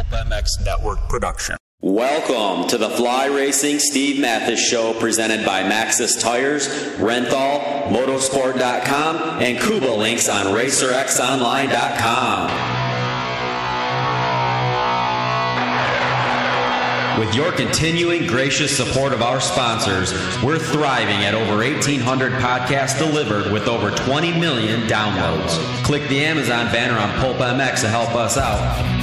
Pulp MX Network production. Welcome to the Fly Racing Steve Matthes Show presented by Maxxis Tires, Renthal, Motorsport.com, and Kuba Links on RacerXOnline.com. With your continuing gracious support of our sponsors, we're thriving at over 1,800 podcasts delivered with over 20 million downloads. Click the Amazon banner on Pulp MX to help us out.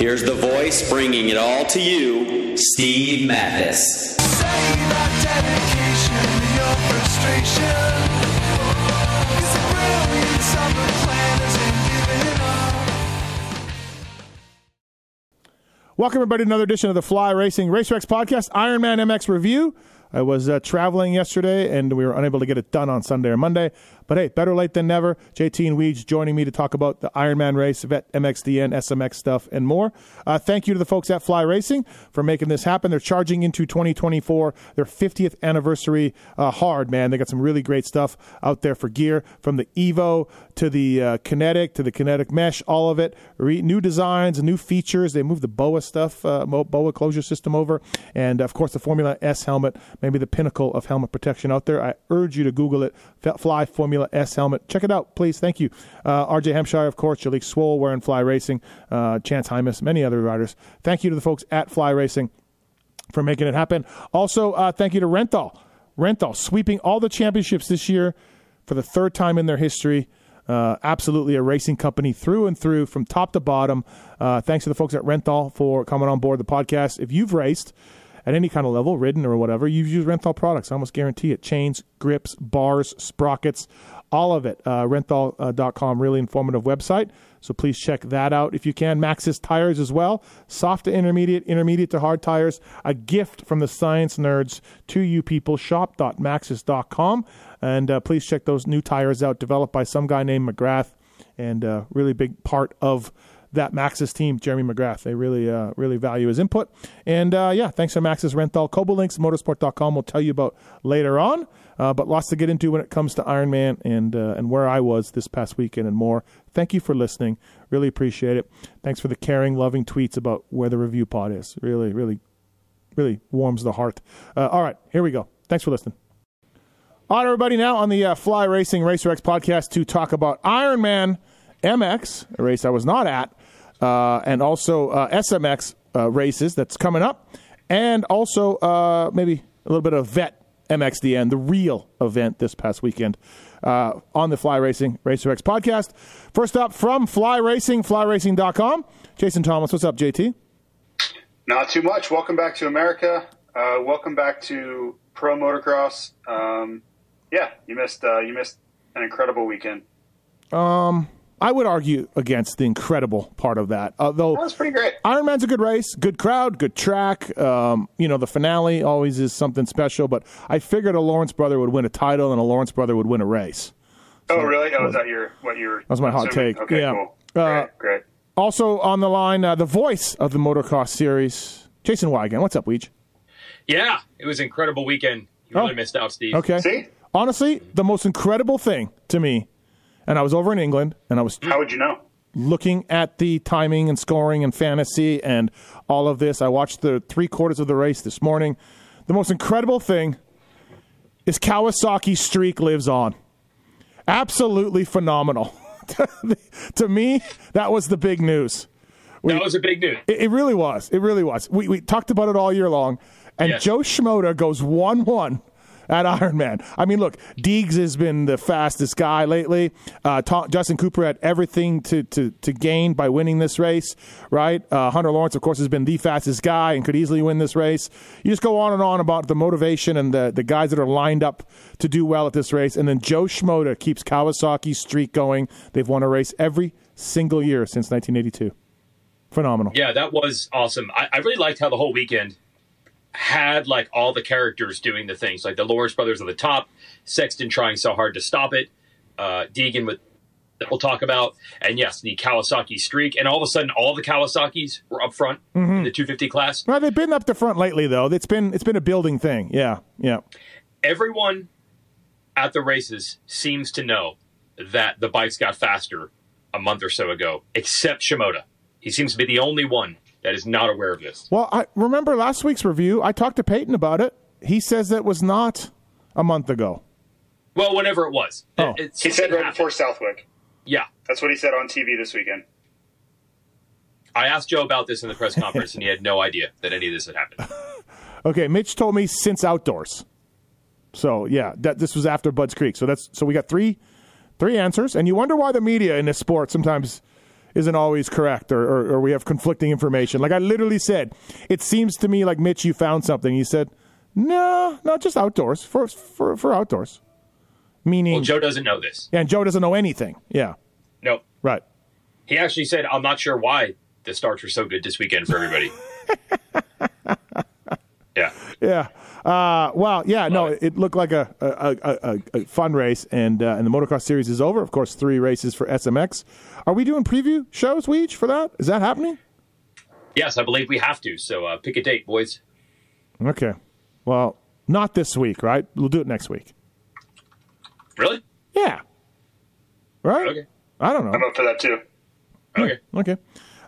Here's the voice bringing it all to you, Steve Matthes. Welcome, everybody, to another edition of the Fly Racing RacerX podcast, Ironman MX review. I was uh, traveling yesterday and we were unable to get it done on Sunday or Monday. But hey, better late than never. JT and Weege joining me to talk about the Ironman race, Vet MXDN, SMX stuff, and more. Uh, thank you to the folks at Fly Racing for making this happen. They're charging into 2024, their 50th anniversary uh, hard, man. They got some really great stuff out there for gear from the Evo to the uh, Kinetic to the Kinetic Mesh, all of it. Re- new designs, new features. They moved the BOA stuff, uh, BOA closure system over. And of course, the Formula S helmet, maybe the pinnacle of helmet protection out there. I urge you to Google it. Fly Formula S helmet. Check it out, please. Thank you. Uh, RJ Hampshire, of course, Jalek Swoll wearing Fly Racing, uh, Chance Hymas, many other riders. Thank you to the folks at Fly Racing for making it happen. Also, uh, thank you to Renthal. Renthal sweeping all the championships this year for the third time in their history. Uh, absolutely a racing company through and through from top to bottom. Uh, thanks to the folks at Renthal for coming on board the podcast. If you've raced, at any kind of level, ridden or whatever, you use Renthal products. I almost guarantee it. Chains, grips, bars, sprockets, all of it. Uh, renthal.com, really informative website. So please check that out if you can. Maxxis tires as well. Soft to intermediate, intermediate to hard tires. A gift from the science nerds to you people. Shop.maxxis.com. And uh, please check those new tires out, developed by some guy named McGrath, and uh, really big part of that Maxxis team, Jeremy McGrath. They really, uh, really value his input. And uh, yeah, thanks to Maxxis Renthal. Cobolinks, motorsport.com will tell you about later on. Uh, but lots to get into when it comes to Ironman and uh, and where I was this past weekend and more. Thank you for listening. Really appreciate it. Thanks for the caring, loving tweets about where the review pod is. Really, really, really warms the heart. Uh, all right, here we go. Thanks for listening. All right, everybody. Now on the uh, Fly Racing Racer X podcast to talk about Ironman MX, a race I was not at, and also uh, SMX uh, races that's coming up, and also uh, maybe a little bit of vet MXDN, the real event this past weekend uh, on the Fly Racing Racer X podcast. First up from Fly Racing, flyracing.com, Jason Thomas. What's up, JT? Not too much. Welcome back to America. Uh, welcome back to pro motocross. Um, yeah, you missed uh, you missed an incredible weekend. Um, I would argue against the incredible part of that. Although that was pretty great. Ironman's a good race, good crowd, good track. Um, you know, the finale always is something special. But I figured a Lawrence brother would win a title and a Lawrence brother would win a race. Oh, so, oh, really? Oh, was that your what you were? That was my hot assuming? take. Okay, yeah. cool. Great, uh, great. Also on the line, uh, the voice of the motocross series, Jason Weigandt. What's up, Weege? Yeah, it was an incredible weekend. You really oh. missed out, Steve. Okay. See? Honestly, the most incredible thing to me, and I was over in England, and I was. How would you know? looking at the timing and scoring and fantasy and all of this. I watched the three quarters of the race this morning. The most incredible thing is Kawasaki's streak lives on. Absolutely phenomenal. to me, that was the big news. We, that was a big news. It, it, really was. It really was. We, we talked about it all year long. And yes. Joe Shimoda goes 1 1 at Ironman. I mean, look, Deegs has been the fastest guy lately. Uh, Tom, Justin Cooper had everything to, to, to gain by winning this race, right? Uh, Hunter Lawrence, of course, has been the fastest guy and could easily win this race. You just go on and on about the motivation and the, the guys that are lined up to do well at this race. And then Joe Shimoda keeps Kawasaki's streak going. They've won a race every single year since 1982. Phenomenal. Yeah, that was awesome. I, I really liked how the whole weekend had like all the characters doing the things, like the Lawrence brothers at the top, Sexton trying so hard to stop it, uh, Deegan with that we'll talk about, and yes, the Kawasaki streak, and all of a sudden, all the Kawasaki's were up front Mm-hmm. in the 250 class. Well, they've been up the front lately, though. It's been it's been a building thing. Yeah, yeah. Everyone at the races seems to know that the bikes got faster a month or so ago, except Shimoda. He seems to be the only one that is not aware of this. Well, I remember last week's review. I talked to Payton about it. He says that was not a month ago. Well, whenever it was, oh. It- Oh. it's- He said it right happened. before Southwick. Yeah, That's what he said on TV this weekend. I asked Joe about this in the press conference, and he had no idea that any of this had happened. Okay, Mitch told me since outdoors. So yeah, that this was after Bud's Creek. So that's so we got three three answers, and you wonder why the media in this sport sometimes isn't always correct, or, or, or we have conflicting information. Like I literally said, it seems to me like Mitch, you found something. He said, no, not just outdoors for for for outdoors. Meaning, Well, Joe doesn't know this. yeah, and Joe doesn't know anything. Yeah, No, right. he actually said, "I'm not sure why the starts were so good this weekend for everybody." yeah, Yeah. Uh, well, yeah, no, Love it. it looked like a, a, a, a, a fun race, and uh, and the motocross series is over. Of course, three races for SMX. Are we doing preview shows, Weege, for that? Is that happening? yes, I believe we have to. So uh, pick a date, boys. Okay. Well, not this week, right? We'll do it next week. Really? Yeah. Right? Okay. I don't know. I'm up for that too. Okay. Okay.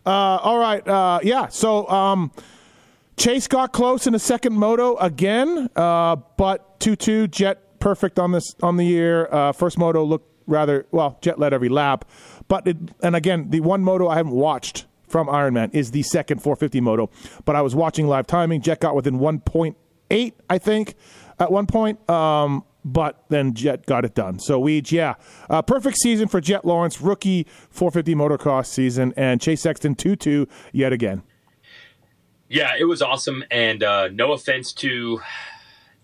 Uh, all right. Uh, yeah. So um, Chase got close in the second moto again, uh, but two two Jet perfect on this on the year. Uh, first moto looked rather well. Jet led every lap, but it, and again the one moto I haven't watched from Ironman is the second 450 moto, but I was watching live timing. Jet got within 1.8, I think, at one point. Um, but then Jet got it done. So Weege, yeah, uh, perfect season for Jet Lawrence, rookie 450 motocross season, and Chase Sexton 2-2 yet again. Yeah, it was awesome. And uh, no offense to,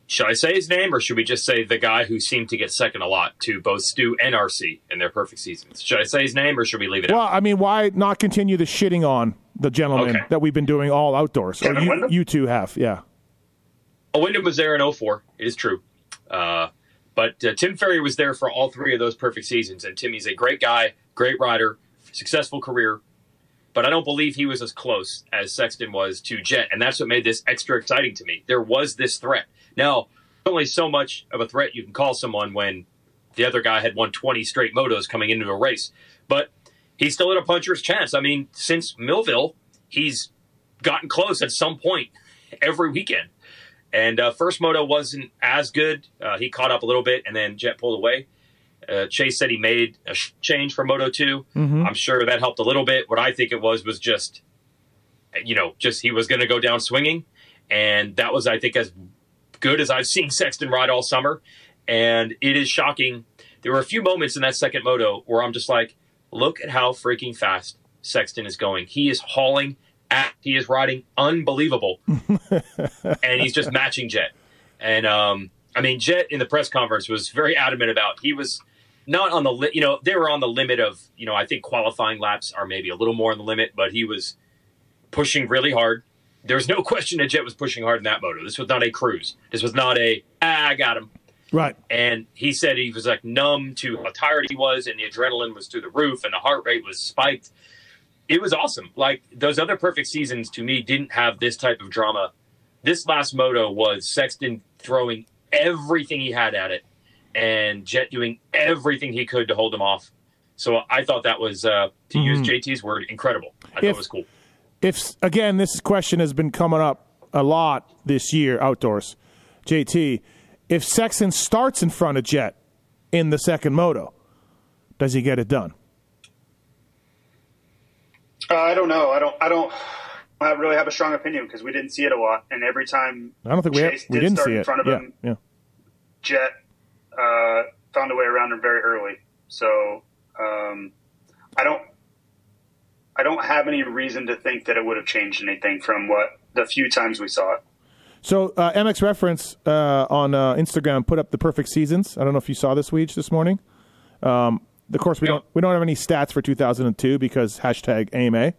should I say his name or should we just say the guy who seemed to get second a lot to both Stu and RC in their perfect seasons? Should I say his name or should we leave it out? Well, I mean, why not continue the shitting on the gentleman Okay. that we've been doing all outdoors? Or Kevin you, Windham? you two have, yeah. Oh, Windham was there in 04. It is true. Uh, but uh, Tim Ferry was there for all three of those perfect seasons. And Timmy's a great guy, great rider, successful career. But I don't believe he was as close as Sexton was to Jet. And that's what made this extra exciting to me. There was this threat. Now, only so much of a threat you can call someone when the other guy had won 20 straight motos coming into a race. But he still had a puncher's chance. I mean, since Millville, he's gotten close at some point every weekend. And uh, first moto wasn't as good. Uh, he caught up a little bit, and then Jet pulled away. Uh, Chase said he made a sh- change for Moto 2. I'm sure that helped a little bit. What I think it was was just, you know, just he was going to go down swinging. And that was, I think, as good as I've seen Sexton ride all summer. And it is shocking. There were a few moments in that second moto where I'm just like, look at how freaking fast Sexton is going. He is hauling at, he is riding unbelievable. and he's just matching Jet. And um, I mean, Jet in the press conference was very adamant about he was not on the li- you know they were on the limit of you know I think qualifying laps are maybe a little more on the limit, but he was pushing really hard. There's no question that Jet was pushing hard in that moto. This was not a cruise. This was not a ah, I got him. Right. And he said he was like numb to how tired he was, and the adrenaline was through the roof, and the heart rate was spiked. It was awesome. Like those other perfect seasons to me didn't have this type of drama. This last moto was Sexton throwing everything he had at it, and Jet doing everything he could to hold him off. So I thought that was, uh, to use JT's word, incredible. I thought it was cool. If, again, this question has been coming up a lot this year outdoors, JT, if Sexton starts in front of Jet in the second moto, does he get it done? Uh, I don't know. I don't. I don't. I really have a strong opinion because we didn't see it a lot, and every time I don't think we, Chase we did didn't start see in front of yeah, him, yeah. Jet uh, found a way around him very early. So um, I don't. I don't have any reason to think that it would have changed anything from what the few times we saw it. So uh, MX Reference uh, on uh, Instagram put up the perfect seasons. I don't know if you saw this Weege this morning. Um, of course, we Yeah. don't we don't have any stats for 2002 because hashtag AMA,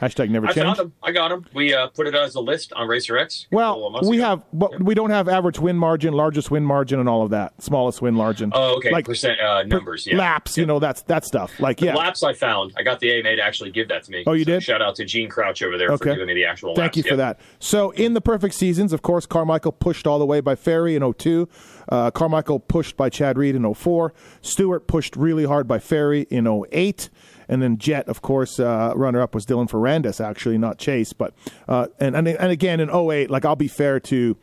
Hashtag never I change. found them. I got them. We uh, put it as a list on Racer X. a couple of Well, we ago. have, but we don't have average win margin, largest win margin, and all of that. Smallest win margin. Oh, okay. Like Percent uh, numbers. Yeah. laps, you know, that's that stuff. Like, yeah. Laps I found. I got the AMA to actually give that to me. Oh, you So did? Shout out to Gene Crouch over there Okay. for giving me the actual Thank laps. you for that. So, in the perfect seasons, of course, Carmichael pushed all the way by Ferry in 02. Uh, Carmichael pushed by Chad Reed in 04. Stewart pushed really hard by Ferry in 08. And then Jet, of course, uh, runner up was Dylan Ferrandis, actually, not Chase. But uh, and, and and again in 08, like I'll be fair to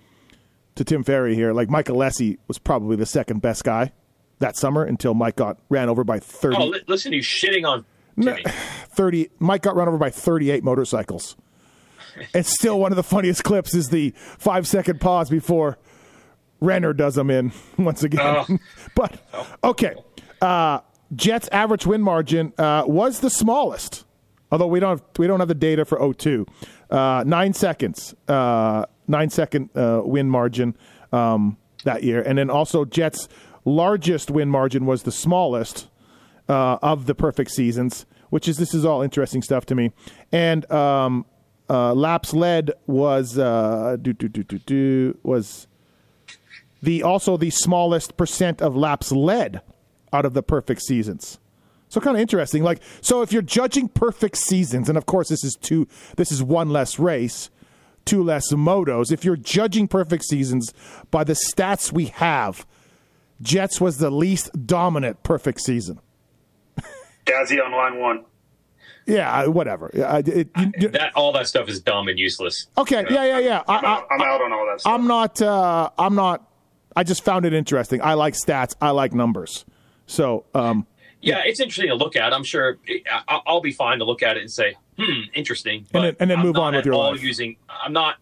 to Tim Ferry here. Like Mike Alessi was probably the second best guy that summer until Mike got ran over by 30. Oh, li- listen you shitting on Timmy. 30 Mike got run over by 38 motorcycles. And still one of the funniest clips is the 5 second pause before Renner does them in once again. Oh. but okay. Uh Jets average win margin uh, was the smallest. Although we don't have, we don't have the data for 02. Uh 9 seconds. Uh 9 second uh, win margin um, that year. And then also Jets largest win margin was the smallest uh, of the perfect seasons, which is this is all interesting stuff to me. And um, uh, laps led was do, do, do, was the also the smallest percent of laps led out of the perfect seasons. So kind of interesting. Like so, if you're judging perfect seasons, and of course this is two, this is one less race, two less motos. If you're judging perfect seasons by the stats we have, Jets was the least dominant perfect season. Dazzy on line one. Yeah, whatever. Yeah, I- it- you- you- That all that stuff is dumb and useless. okay, yeah, yeah, yeah. I, I'm out, I'm out on all that stuff. I'm not. Uh, I'm not. I just found it interesting. I like stats. I like numbers. So, um, Yeah, it's interesting to look at. I'm sure I- I'll be fine to look at it and say, "Hmm, interesting." And then- and then move on with at your all life. Using, I'm not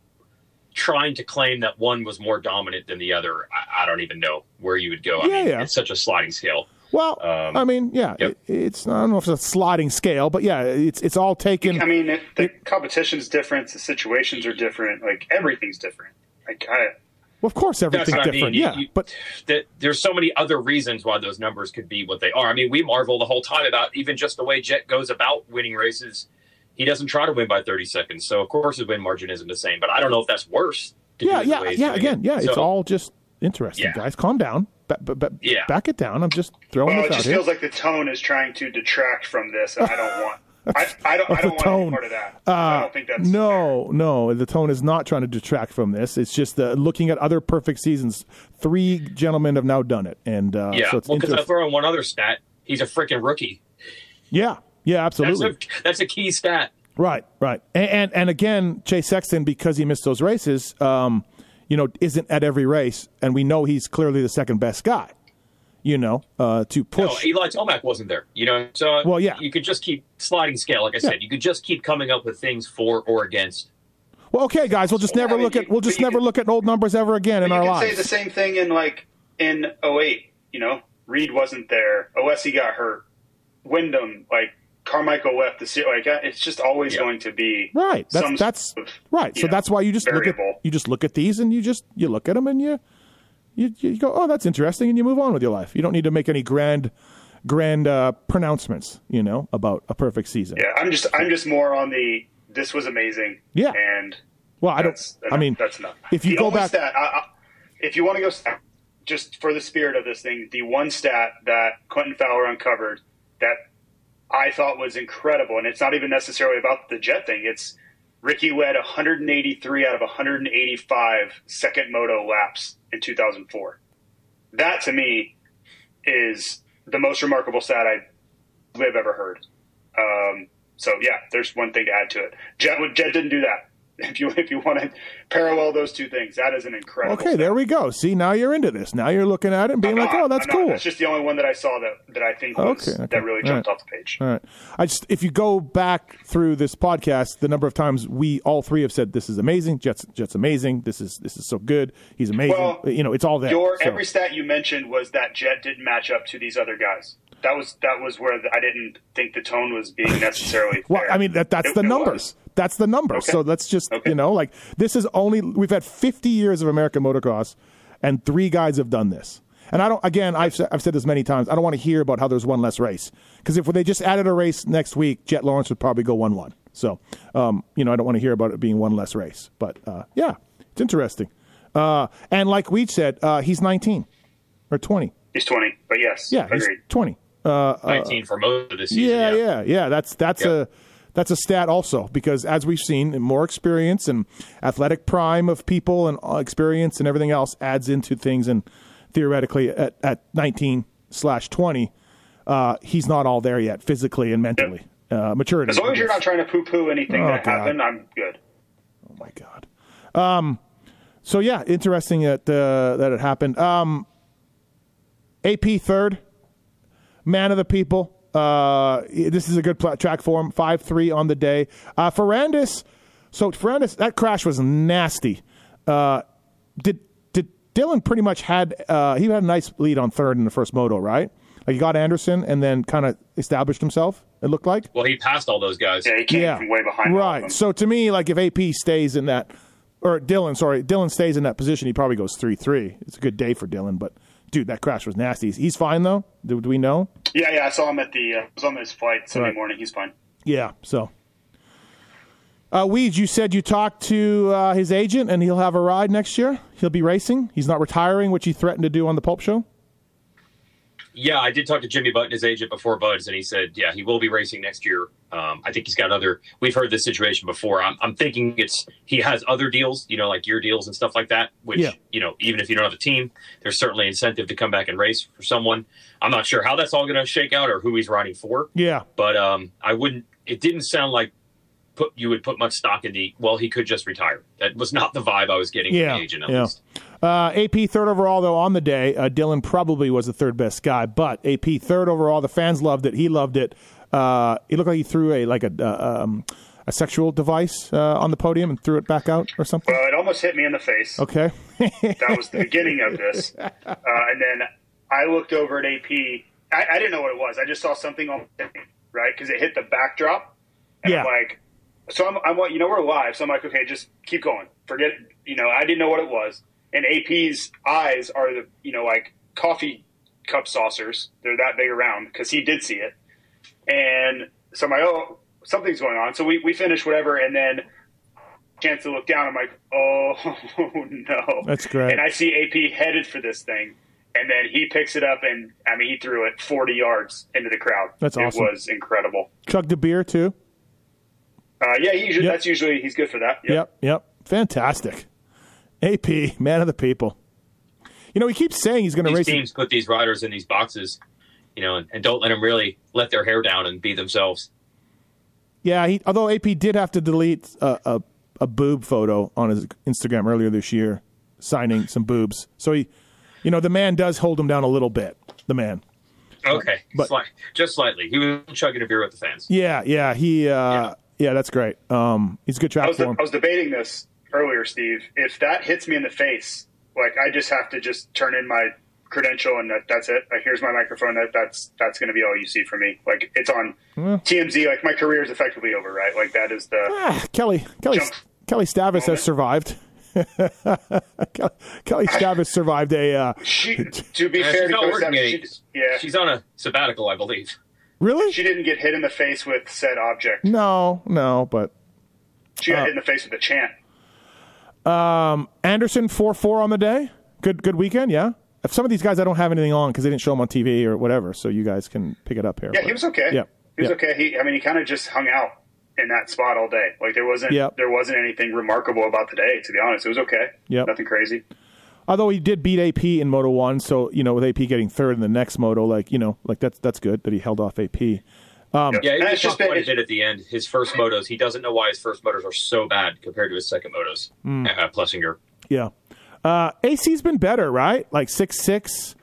trying to claim that one was more dominant than the other. I, I don't even know where you would go. I Yeah, mean, yeah. it's such a sliding scale. well, Um, I mean, yeah, yep. it, it's. I don't know if it's a sliding scale, but yeah, it's it's all taken. I mean, it, the competition's different. The situations are different. Like everything's different. Like I, Well, of course, That's everything's what I different. mean. You- yeah, you- but that there's so many other reasons why those numbers could be what they are. I mean, we marvel the whole time about even just the way Jet goes about winning races. He doesn't try to win by 30 seconds, so of course his win margin isn't the same. But I don't know if that's worse. to yeah, yeah, yeah. Again, it. yeah, it's So, all just interesting, Yeah. guys. Calm down. Ba- ba- ba- Yeah. back it down. I'm just throwing well, it this out just here. feels like the tone is trying to detract from this, and I don't want. I, I don't. I the don't want tone. part of that. I don't think that's no, no. The tone is not trying to detract from this. It's just uh, looking at other perfect seasons. Three gentlemen have now done it, and uh, Yeah, so it's well, because I throw in one other stat. He's a freaking rookie. Yeah, yeah, That's absolutely. a that's a key stat. Right, right. And, and and again, Chase Sexton, because he missed those races, um, you know, isn't at every race, and we know he's clearly the second best guy. You know, uh, to No. Eli Tomac wasn't there. You know, so Well, yeah. you could just keep sliding scale. Like I said, you could just keep coming up with things for or against. well, okay, guys, we'll just Yeah, never I mean, look at we'll just never can- look at old numbers ever again in you our can lives. say the same thing in like in 08, You know, Reed wasn't there. OSE got hurt. Windham, like Carmichael left the series. Like it's just always Yeah. going to be Right. That's some that's sort of, right. So know, that's why you just look at you just look at these and you just you look at them and you you you go, oh, that's interesting, and you move on with your life. You don't need to make any grand grand uh, pronouncements, you know, about a perfect season. Yeah, I'm just I'm just more on the this was amazing. Yeah. and Well, I don't. I mean, that's enough. if you the go back, stat, I, I, if you want to go stat, just for the spirit of this thing, the one stat that Quentin Fowler uncovered that I thought was incredible, and it's not even necessarily about the jet thing. It's Ricky led 183 out of 185 second moto laps in 2004. That to me is the most remarkable stat I have ever heard. Um, so yeah, there's one thing to add to it. Jet, Jet didn't do that. If you if you want to parallel those two things, that is an incredible. okay, stat. there we go. See, now you're into this. Now you're looking at it and being I'm like, oh, that's cool. That's just the only one that I saw that that I think was, Okay, okay. that really jumped right. off the page. All right. I just if you go back through this podcast, the number of times we all three have said this is amazing, Jets Jets amazing, this is this is so good, he's amazing. Well, you know, it's all there. Your So- every stat you mentioned was that Jet didn't match up to these other guys. That was that was where the, I didn't think the tone was being necessarily. Well. I mean that that's It- the numbers. That's the numbers. Okay. So let's just Okay. you know, like this is only we've had 50 years of American motocross, and three guys have done this. And I don't. Again, I've said, I've said this many times. I don't want to hear about how there's one less race because if they just added a race next week, Jet Lawrence would probably go one one. So, um, you know, I don't want to hear about it being one less race. But uh, yeah, it's interesting. Uh, and like we said, uh, he's 19 or 20. He's 20, but yes, Yeah, he's agreed. 20. Uh, 19 for most of the season. yeah, Yeah, yeah, yeah. That's that's Yeah. a that's a stat also because as we've seen, more experience and athletic prime of people and uh, experience and everything else adds into things. And theoretically, at, at 19 slash 20, uh, he's not all there yet physically and mentally. Uh, maturity. As long as you're not trying to poo-poo anything Oh, that God. happened, I'm good. Oh my god. Um, so yeah, interesting that uh, that it happened. Um, AP third, man of the people. Uh, this is a good pla- track for him. Five three on the day. Uh, Ferrandis. So Ferrandis, that crash was nasty. Uh, did did Dylan pretty much had uh, he had a nice lead on third in the first moto, right? Like he got Anderson and then kind of established himself. It looked like. Well, he passed all those guys. Yeah, he came from way behind. all them. Right. So to me, like if AP stays in that, or Dylan, sorry, Dylan stays in that position, he probably goes three three. It's a good day for Dylan, but dude, that crash was nasty. He's fine though. Do, do we know? Yeah, yeah, I saw him at the. Uh, I was on his flight Sunday Right. morning. He's fine. Yeah. So. Uh, Weeds, you said you talked to uh, his agent and he'll have a ride next year. He'll be racing. He's not retiring, which he threatened to do on the Pulp Show. Yeah, I did talk to Jimmy Button, his agent, before Buds, and he said, yeah, he will be racing next year. Um, I think he's got other. We've heard this situation before. I'm, I'm thinking it's he has other deals, you know, like year deals and stuff like that. Which Yeah. you know, even if you don't have a team, there's certainly incentive to come back and race for someone. I'm not sure how that's all going to shake out or who he's riding for, Yeah. but um, I wouldn't. It didn't sound like put you would put much stock in the. Well, he could just retire. That was not the vibe I was getting Yeah, from the agent. At yeah. least. Uh, AP third overall, though, on the day. Uh, Dylan probably was the third best guy, but AP third overall. The fans loved it. He loved it. Uh, it looked like he threw a like a uh, um, a sexual device uh, on the podium and threw it back out or something. Well, it almost hit me in the face. Okay. That was the beginning of this. Uh, and then I looked over at AP. I, I didn't know what it was. I just saw something on right because it hit the backdrop. And Yeah. I'm like, so I'm, I'm, like, you know, we're live. So I'm like, okay, just keep going. Forget it. You know, I didn't know what it was. And AP's eyes are the, you know, like coffee cup saucers. They're that big around because he did see it. And so I'm like, oh, something's going on. So we, we finish whatever. And then chance to look down. I'm like, oh no. That's great. And I see AP headed for this thing. And then he picks it up and I mean he threw it 40 yards into the crowd. That's awesome. It was incredible. Chugged a beer too. Uh, yeah, he usually, Yep. that's usually he's good for that. Yep. Yep. Yep. Fantastic. AP man of the people. You know, he keeps saying he's going to These race. teams put these riders in these boxes, you know, and, and don't let them really let their hair down and be themselves. Yeah, he, although AP did have to delete a, a, a boob photo on his Instagram earlier this year, signing some boobs. So he, you know, the man does hold him down a little bit. The man. Okay, But- Slight- just slightly. He was chugging a beer with the fans. Yeah, yeah, he, uh, yeah, that's great. Um, he's a good I was, for him. I was debating this earlier, Steve. If that hits me in the face, like I just have to just turn in my credential and that, that's it. Like here's my microphone. That that's that's going to be all you see from me. Like it's on TMZ. Like my career is effectively over, right? Like that is the Ah, Kelly, Kelly, Jump. Kelly Stavis has survived. Kelly, Kelly Stavis survived a. Uh, she. To be Yeah, fair she's to not Kelly working she, yeah, She's on a sabbatical, I believe. really? she didn't get hit in the face with said object. no, no, but She Uh, got hit in the face with a chant. Um, Anderson four four on the day. Good good weekend. Yeah. If some of these guys I don't have anything on because they didn't show them on TV or whatever, so you guys can pick it up here. Yeah, But- he was okay. Yeah. he was yeah. okay. He, I mean, he kind of just hung out in that spot all day. Like there wasn't, Yep. there wasn't anything remarkable about the day. To be honest, it was okay. Yep. nothing crazy. Although he did beat AP in Moto One, so you know with AP getting third in the next Moto, like you know, like that's that's good that he held off AP. Yeah, it's just talked quite a bit at the end. His first motos, he doesn't know why his first motos are so bad compared to his second motos. Hmm. Uh, Plessinger. Yeah. Uh, AC's been better, right? Like six six,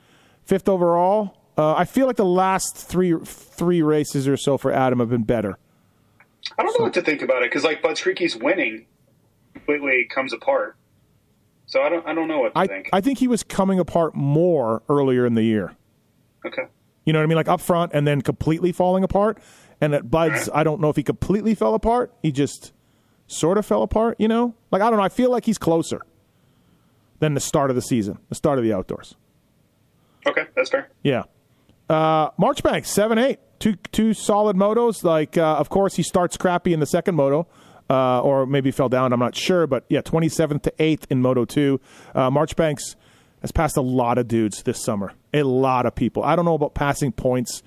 fifth overall. Uh, I feel like the last three three races or so for Adam have been better. I don't know what to think about it because like Bud Streaky's winning completely comes apart. So I don't, I don't know what to I think. I think he was coming apart more earlier in the year. okay. You know what I mean? Like up front and then completely falling apart. And at Bud's, I don't know if he completely fell apart. He just sort of fell apart, you know? Like, I don't know. I feel like he's closer than the start of the season, the start of the outdoors. Okay, that's fair. Yeah. Uh, Marchbank seven eight, two two solid motos. Like uh, of course he starts crappy in the second moto. Uh, or maybe fell down. I'm not sure, but yeah, 27th to 8th in Moto 2. Uh, Marchbanks has passed a lot of dudes this summer. A lot of people. I don't know about passing points.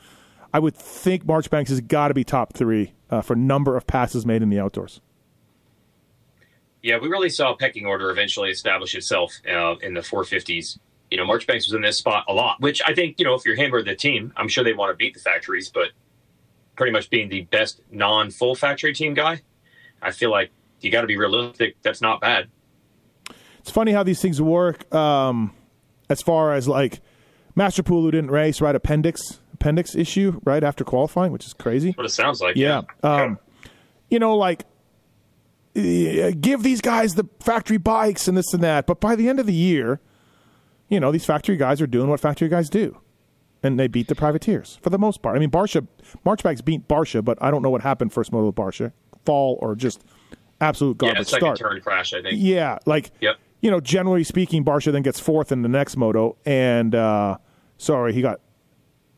I would think Marchbanks has got to be top three uh, for number of passes made in the outdoors. Yeah, we really saw a pecking order eventually establish itself uh, in the 450s. You know, Marchbanks was in this spot a lot, which I think, you know, if you're him or the team, I'm sure they want to beat the factories, but pretty much being the best non full factory team guy, I feel like you got to be realistic. That's not bad. It's funny how these things work. Um, as far as like Masterpool, who didn't race, right? Appendix appendix issue right after qualifying, which is crazy. What it sounds like. Yeah. Yeah. Um, you know, like uh, give these guys the factory bikes and this and that, but by the end of the year, you know, these factory guys are doing what factory guys do. And they beat the privateers for the most part. I mean, Barcia, Marchbanks beat Barcia, but I don't know what happened first moto with Barcia. Fall or just absolute yeah, garbage second start. turn crash, I think. Yeah, like Yep. you know, generally speaking, Barcia then gets fourth in the next moto, and uh, sorry, he got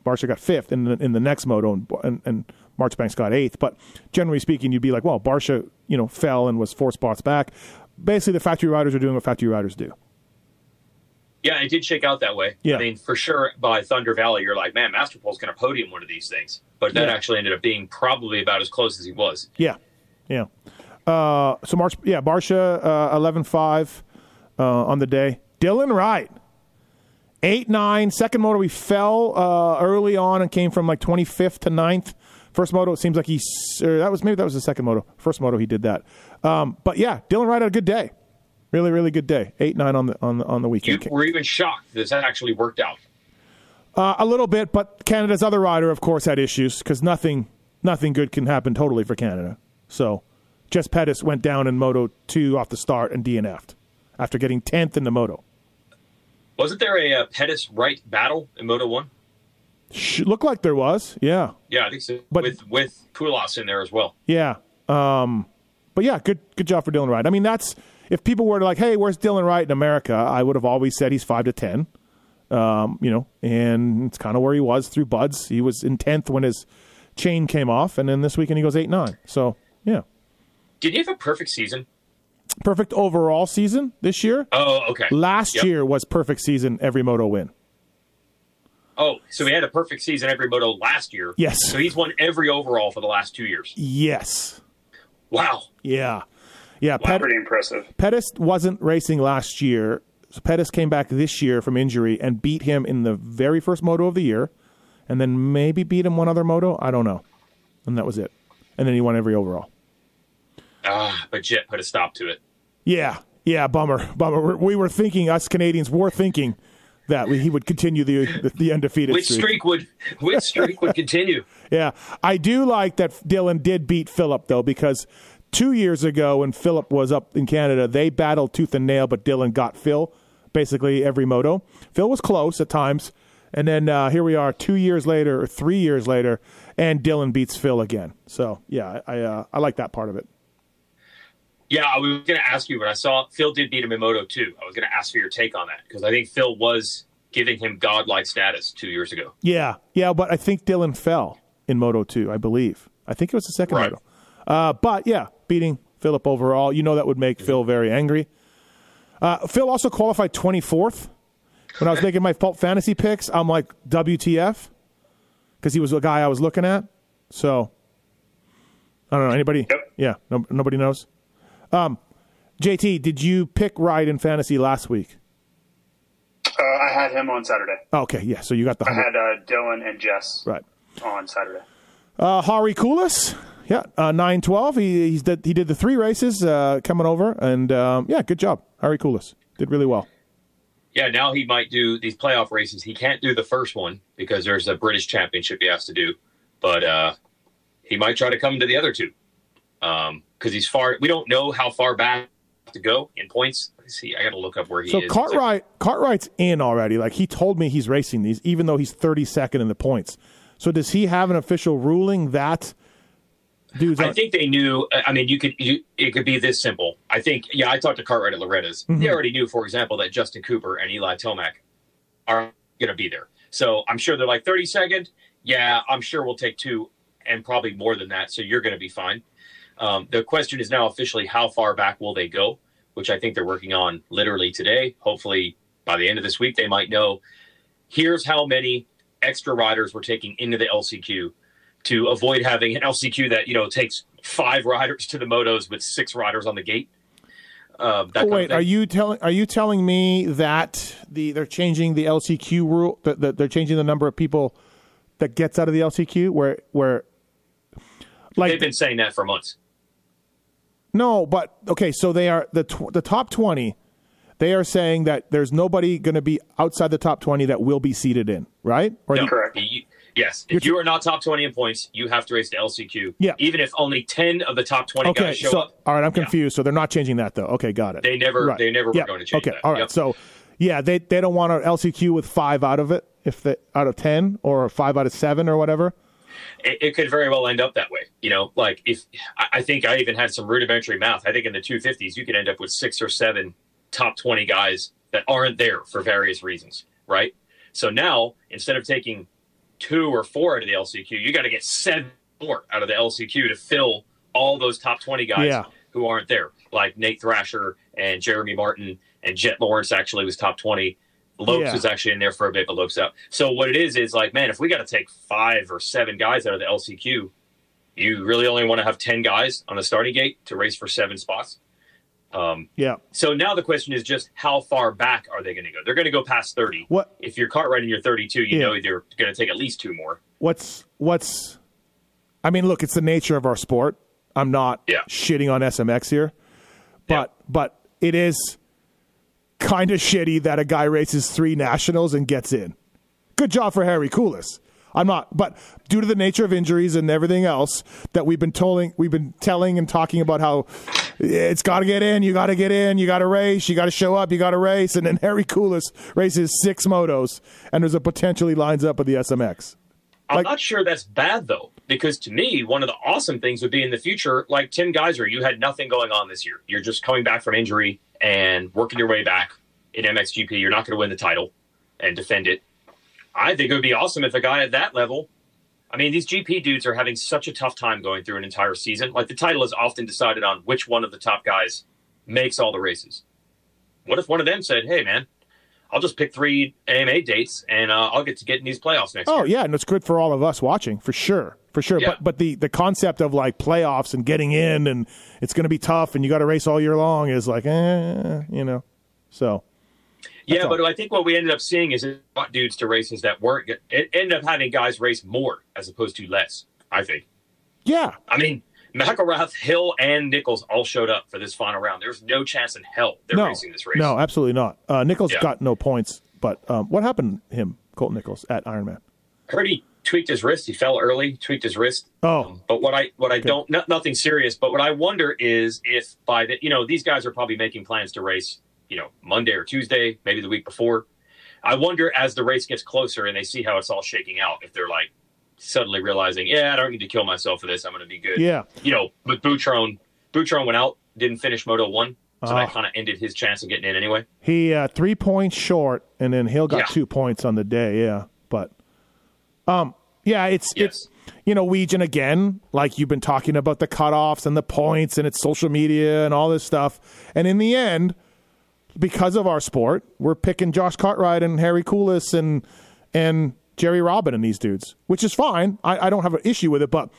Barcia got fifth in the in the next moto, and, and, and Marchbanks got eighth. But generally speaking, you'd be like, well, Barcia, you know, fell and was four spots back. Basically, the factory riders are doing what factory riders do. Yeah, it did shake out that way. Yeah. I mean, for sure, by Thunder Valley, you're like, man, Masterpool's going to podium one of these things. But that Yeah. actually ended up being probably about as close as he was. Yeah, yeah. Uh, so March, yeah, Barcia uh, eleven five uh, on the day. Dylan Wright eight nine. Second moto he fell uh, early on and came from like twenty fifth to 9th. First moto it seems like he or that was maybe that was the second moto. First moto he did that. Um, but yeah, Dylan Wright had a good day. Really, really good day. Eight nine on the on the on the You weekend. were even shocked this actually worked out. Uh, a little bit, but Canada's other rider, of course, had issues because nothing, nothing good can happen totally for Canada. So, Jess Pettis went down in Moto two off the start and DNF'd after getting tenth in the Moto. Wasn't there a uh, Pettis right battle in Moto 1? Sh- looked like there was, yeah, Yeah, I think so. But- with with Poulos in there as well. yeah. Um, but yeah, good, good job for Dylan Wright. I mean, that's if people were like, "Hey, where's Dylan Wright in America?" I would have always said he's five to ten. Um, you know, and it's kind of where he was through Buds. He was in tenth when his chain came off, and then this weekend he goes eight nine. So yeah. Did he have a perfect season? Perfect overall season this year. Oh, okay. Last Yep. year was perfect season, every moto win. Oh, so he had a perfect season every moto last year. Yes. So he's won every overall for the last two years. Yes. Wow. Yeah. Yeah. Pet- Pretty impressive. Pettis wasn't racing last year. So Pettis came back this year from injury and beat him in the very first moto of the year, and then maybe beat him one other moto. I don't know. And that was it. And then he won every overall. Ah, but Jet put a stop to it. Yeah. Yeah. Bummer. Bummer. We're- were thinking, us Canadians were thinking that we, he would continue the, the, undefeated Which streak would which streak would continue? Yeah, I do like that Dylan did beat Philip though, because two years ago when Philip was up in Canada, they battled tooth and nail, but Dylan got Phil basically every moto. Phil was close at times, and then uh, here we are two years later or three years later, and Dylan beats Phil again. So yeah, I uh, I like that part of it. Yeah, I was going to ask you when I saw Phil did beat him in Moto 2. I was going to ask for your take on that because I think Phil was giving him godlike status two years ago. Yeah, yeah, but I think Dylan fell in Moto 2, I believe. I think it was the second Right. moto. Uh, but yeah, beating Philip overall, you know that would make Phil very angry. Uh, Phil also qualified 24th. When I was making my Pulp Fantasy picks, I'm like, WTF? Because he was a guy I was looking at. So, I don't know. Anybody? Yep. Yeah, no, nobody knows. Um, JT, did you pick Ride in fantasy last week? Uh, I had him on Saturday. Okay, yeah. So you got the I had uh, Dylan and Jess Right. on Saturday. Uh, Harri Kullas, yeah, uh, nine twelve. He he's did, he did the three races uh, coming over, and um, yeah, good job, Harri Kullas did really well. Yeah, now he might do these playoff races. He can't do the first one because there's a British Championship he has to do, but uh, he might try to come to the other two because he's far. We don't know how far back to go in points. Let's see, I got to look up where he So is. So Cartwright Cartwright's in already. Like he told me he's racing these, even though he's thirty second in the points. So does he have an official ruling that dudes? I think they knew. I mean, you could. You, it could be this simple. I think. Yeah, I talked to Cartwright at Loretta's. Mm-hmm. They already knew, for example, that Justin Cooper and Eli Tomac are going to be there. So I'm sure they're like 32nd. Yeah, I'm sure we'll take two and probably more than that. So you're going to be fine. Um, the question is now officially how far back will they go, which I think they're working on literally today. Hopefully by the end of this week, they might know here's how many extra riders we're taking into the LCQ to avoid having an LCQ that, you know, takes five riders to the motos with six riders on the gate. Uh, that Oh, wait, are you telling are you telling me that the they're changing the LCQ rule that, that they're changing the number of people that gets out of the LCQ where where like They've been saying that for months. No, but okay, so they are the tw- the top 20 they are saying that there's nobody going to be outside the top 20 that will be seated in, right? Or No, the- Correct. you- yes. If you are not top 20 in points, you have to race to LCQ. Yeah. Even if only 10 of the top 20 Okay, guys show so up. all right, I'm Yeah. confused. So they're not changing that though. Okay, got it. They never- Right. they never were going to change that. Okay, that. all right. Yep. So yeah, they they don't want an LCQ with five out of it if they out of ten or five out of seven or whatever. It, it could very well end up that way. You know, like if I, think I even had some rudimentary math. I think in the 250s, you could end up with six or seven top 20 guys that aren't there for various reasons, right? So now, instead of taking two or four out of the LCQ, you got to get seven more out of the LCQ to fill all those top 20 guys Yeah. who aren't there, like Nate Thrasher and Jeremy Martin and Jet Lawrence actually was top 20. Lopes Yeah. was actually in there for a bit, but Lopes out. So what it is is like, man, if we got to take five or seven guys out of the LCQ, you really only want to have 10 guys on the starting gate to race for seven spots. Um, Yeah. so now the question is just how far back are they going to go? They're going to go past 30. What If you're cart riding your 32, you Yeah. know they're going to take at least two more. what's what's I mean, look, it's the nature of our sport. I'm not Yeah. shitting on SMX here. But but it is kind of shitty that a guy races three nationals and gets in. Good job for Harri Kullas. I'm not, but due to the nature of injuries and everything else that we've been telling, we've been telling and talking about how it's got to get in, you got to get in, you got to race, you got to show up, you got to race, and then Harri Kullas races six motos, and there's a potentially lines up with the SMX. I'm not sure that's bad though, because to me, one of the awesome things would be in the future, like Tim Gajser, you had nothing going on this year. You're just coming back from injury and working your way back in MXGP. You're not going to win the title and defend it. I think it would be awesome if a guy at that level. I mean, these GP dudes are having such a tough time going through an entire season. Like the title is often decided on which one of the top guys makes all the races. What if one of them said, "Hey, man, I'll just pick three AMA dates and uh, I'll get to get in these playoffs next Oh year." yeah, and it's good for all of us watching for sure, for sure. Yeah. But but the the concept of like playoffs and getting in and it's going to be tough and you got to race all year long is like, eh, you know. So Yeah, all. but I think what we ended up seeing is it brought dudes to races that weren't. It ended up having guys race more as opposed to less. I think. yeah, I mean, McElrath, Hill, and Nichols all showed up for this final round. There's no chance in hell they're no, racing this race. no, absolutely not. Uh, Nichols Yeah. got no points, but um, what happened to him, Colton Nichols at Ironman? I heard he tweaked his wrist. He fell early, tweaked his wrist. Oh, But what I what I don't no, nothing serious. But what I wonder is if by the you know these guys are probably making plans to race you know Monday or Tuesday, maybe the week before. I wonder as the race gets closer and they see how it's all shaking out, if they're like suddenly realizing, yeah, I don't need to kill myself for this. I'm going to be good. yeah, You know, but Boutron, Boutron went out, didn't finish Moto One, so that Ah. kind of ended his chance of getting in anyway. he uh, three points short, and then Hill got Yeah. two points on the day. Yeah, but um, yeah, it's Yes. it's you know, Weegan again, like you've been talking about the cutoffs and the points and it's social media and all this stuff. And in the end, because of our sport, we're picking Josh Cartwright and Harri Kullas and and Jerry Robin and these dudes, which is fine. I, I don't have an issue with it, but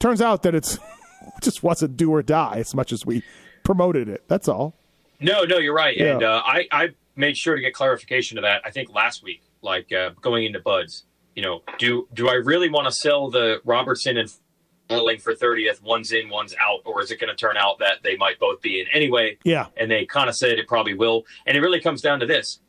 turns out that it's it just wasn't do or die as much as we promoted it. That's all. No, no, you're right. Yeah. And uh, I, I made sure to get clarification of that. I think last week, like uh, going into Buds, you know, do do I really want to sell the Robertson and Link for thirtieth? One's in, one's out, or is it going to turn out that they might both be in anyway? Yeah. And they kind of said it probably will. And it really comes down to this.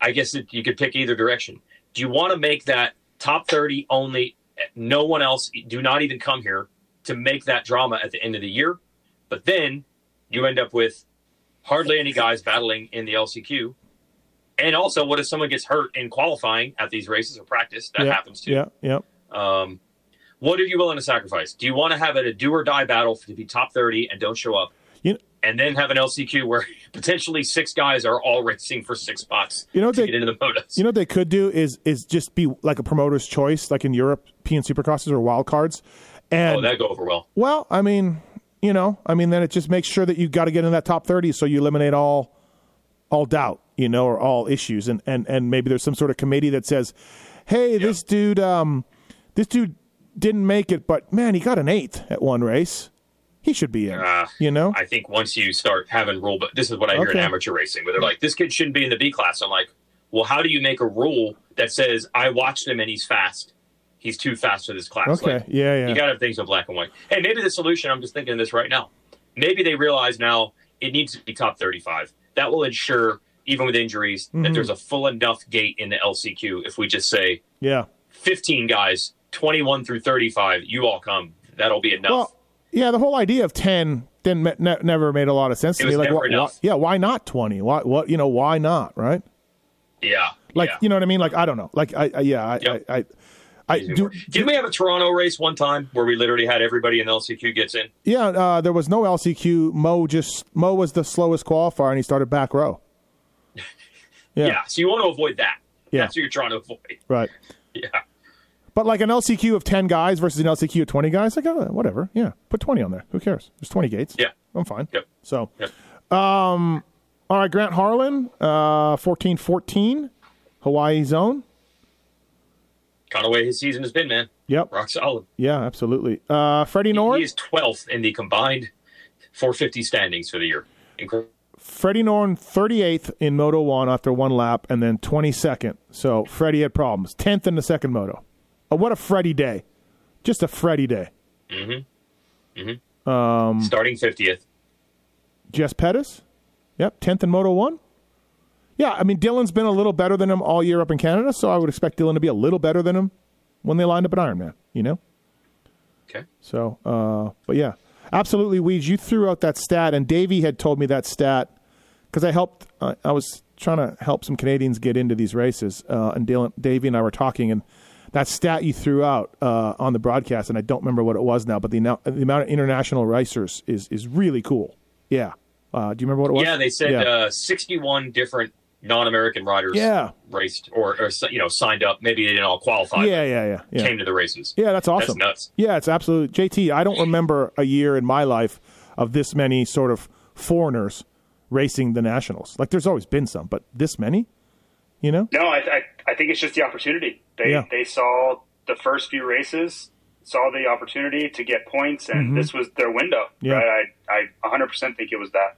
I guess it, you could pick either direction. Do you want to make that top thirty only? No one else. Do not even come here to make that drama at the end of the year. But then you end up with hardly any guys battling in the LCQ. And also, what if someone gets hurt in qualifying at these races or practice? That yeah. happens too. Yeah. Yeah. Um, what are you willing to sacrifice? Do you want to have it a do or die battle to be top 30 and don't show up? And then have an LCQ where potentially six guys are all racing for six spots You know what to they- get into the motos. You know what they could do is is just be like a promoter's choice, like in Europe, European supercrosses or wild cards. And oh, that go over well. well, I mean, you know, I mean, then it just makes sure that you got to get in that top thirty, so you eliminate all all doubt, you know, or all issues, and and and maybe there's some sort of committee that says, hey, this dude, um, this dude didn't make it, but man, he got an eighth at one race. He should be in. Uh, you know, I think once you start having rule, but this is what I hear in amateur racing, where they're like, "This kid shouldn't be in the B class." I'm like, "Well, how do you make a rule that says I watched him and he's fast? He's too fast for this class." Okay. Like, Yeah, yeah. You got to have things in black and white. Hey, maybe the solution. I'm just thinking of this right now. Maybe they realize now it needs to be top 35. That will ensure, even with injuries, Mm-hmm. that there's a full enough gate in the LCQ. If we just say yeah. 15 guys, 21 through 35, you all come. That'll be enough. Well, yeah, the whole idea of ten didn't ne- never made a lot of sense to me. Like, wh- yeah, why not twenty? Why, what, you know, why not? Right? yeah. Like, yeah. you know what I mean? Like, I don't know. Like, I, I yeah, I, Yep. I, I, I do. Didn't we have a Toronto race one time where we literally had everybody in the LCQ gets in? Yeah, uh, there was no LCQ. Mo just Mo was the slowest qualifier, and he started back row. Yeah. Yeah, So you want to avoid that. Yeah. That's what you're trying to avoid. right. But like an LCQ of ten guys versus an LCQ of twenty guys, like oh, whatever. Yeah, put twenty on there. Who cares? There's twenty gates. Yeah. I'm fine. Yep. So, Yep. all right, Grant Harlan, uh, fourteen fourteen, Hawaii zone. Kind of way his season has been, man. Yep. Rock solid. Yeah, absolutely. Uh, Freddie He Noren. is 12th in the combined 450 standings for the year. Incredible. Freddie Noren, 38th in Moto 1 after one lap, and then 22nd. So Freddie had problems. 10th in the second Moto. Oh, what a Freddie day. Just a Freddie day. Um, Starting 50th. Jess Pettis, yep, 10th in Moto 1. Yeah, I mean, Dylan's been a little better than him all year up in Canada, so I would expect Dylan to be a little better than him when they lined up at Ironman, you know? Okay. So, uh, but yeah, absolutely, Weeds. You threw out that stat, and Davey had told me that stat because I helped. Uh, I was trying to help some Canadians get into these races, uh, and Dylan, Davey and I were talking, and that stat you threw out uh, on the broadcast, and I don't remember what it was now, but the, amount- the amount of international racers is is really cool. Yeah. Uh, do you remember what it was? Yeah, they said Yeah. uh, 61 different non-American riders Yeah. raced or, or you know signed up. Maybe they didn't all qualify. yeah, yeah, yeah, yeah. Came to the races. Yeah, that's awesome. That's nuts. Yeah, it's absolutely JT. I don't remember a year in my life of this many sort of foreigners racing the nationals. Like, there's always been some, but this many, you know? No, I, I think it's just the opportunity. They Yeah. they saw the first few races, saw the opportunity to get points, and this was their window. Mm-hmm. Yeah. Right? I I 100% think it was that.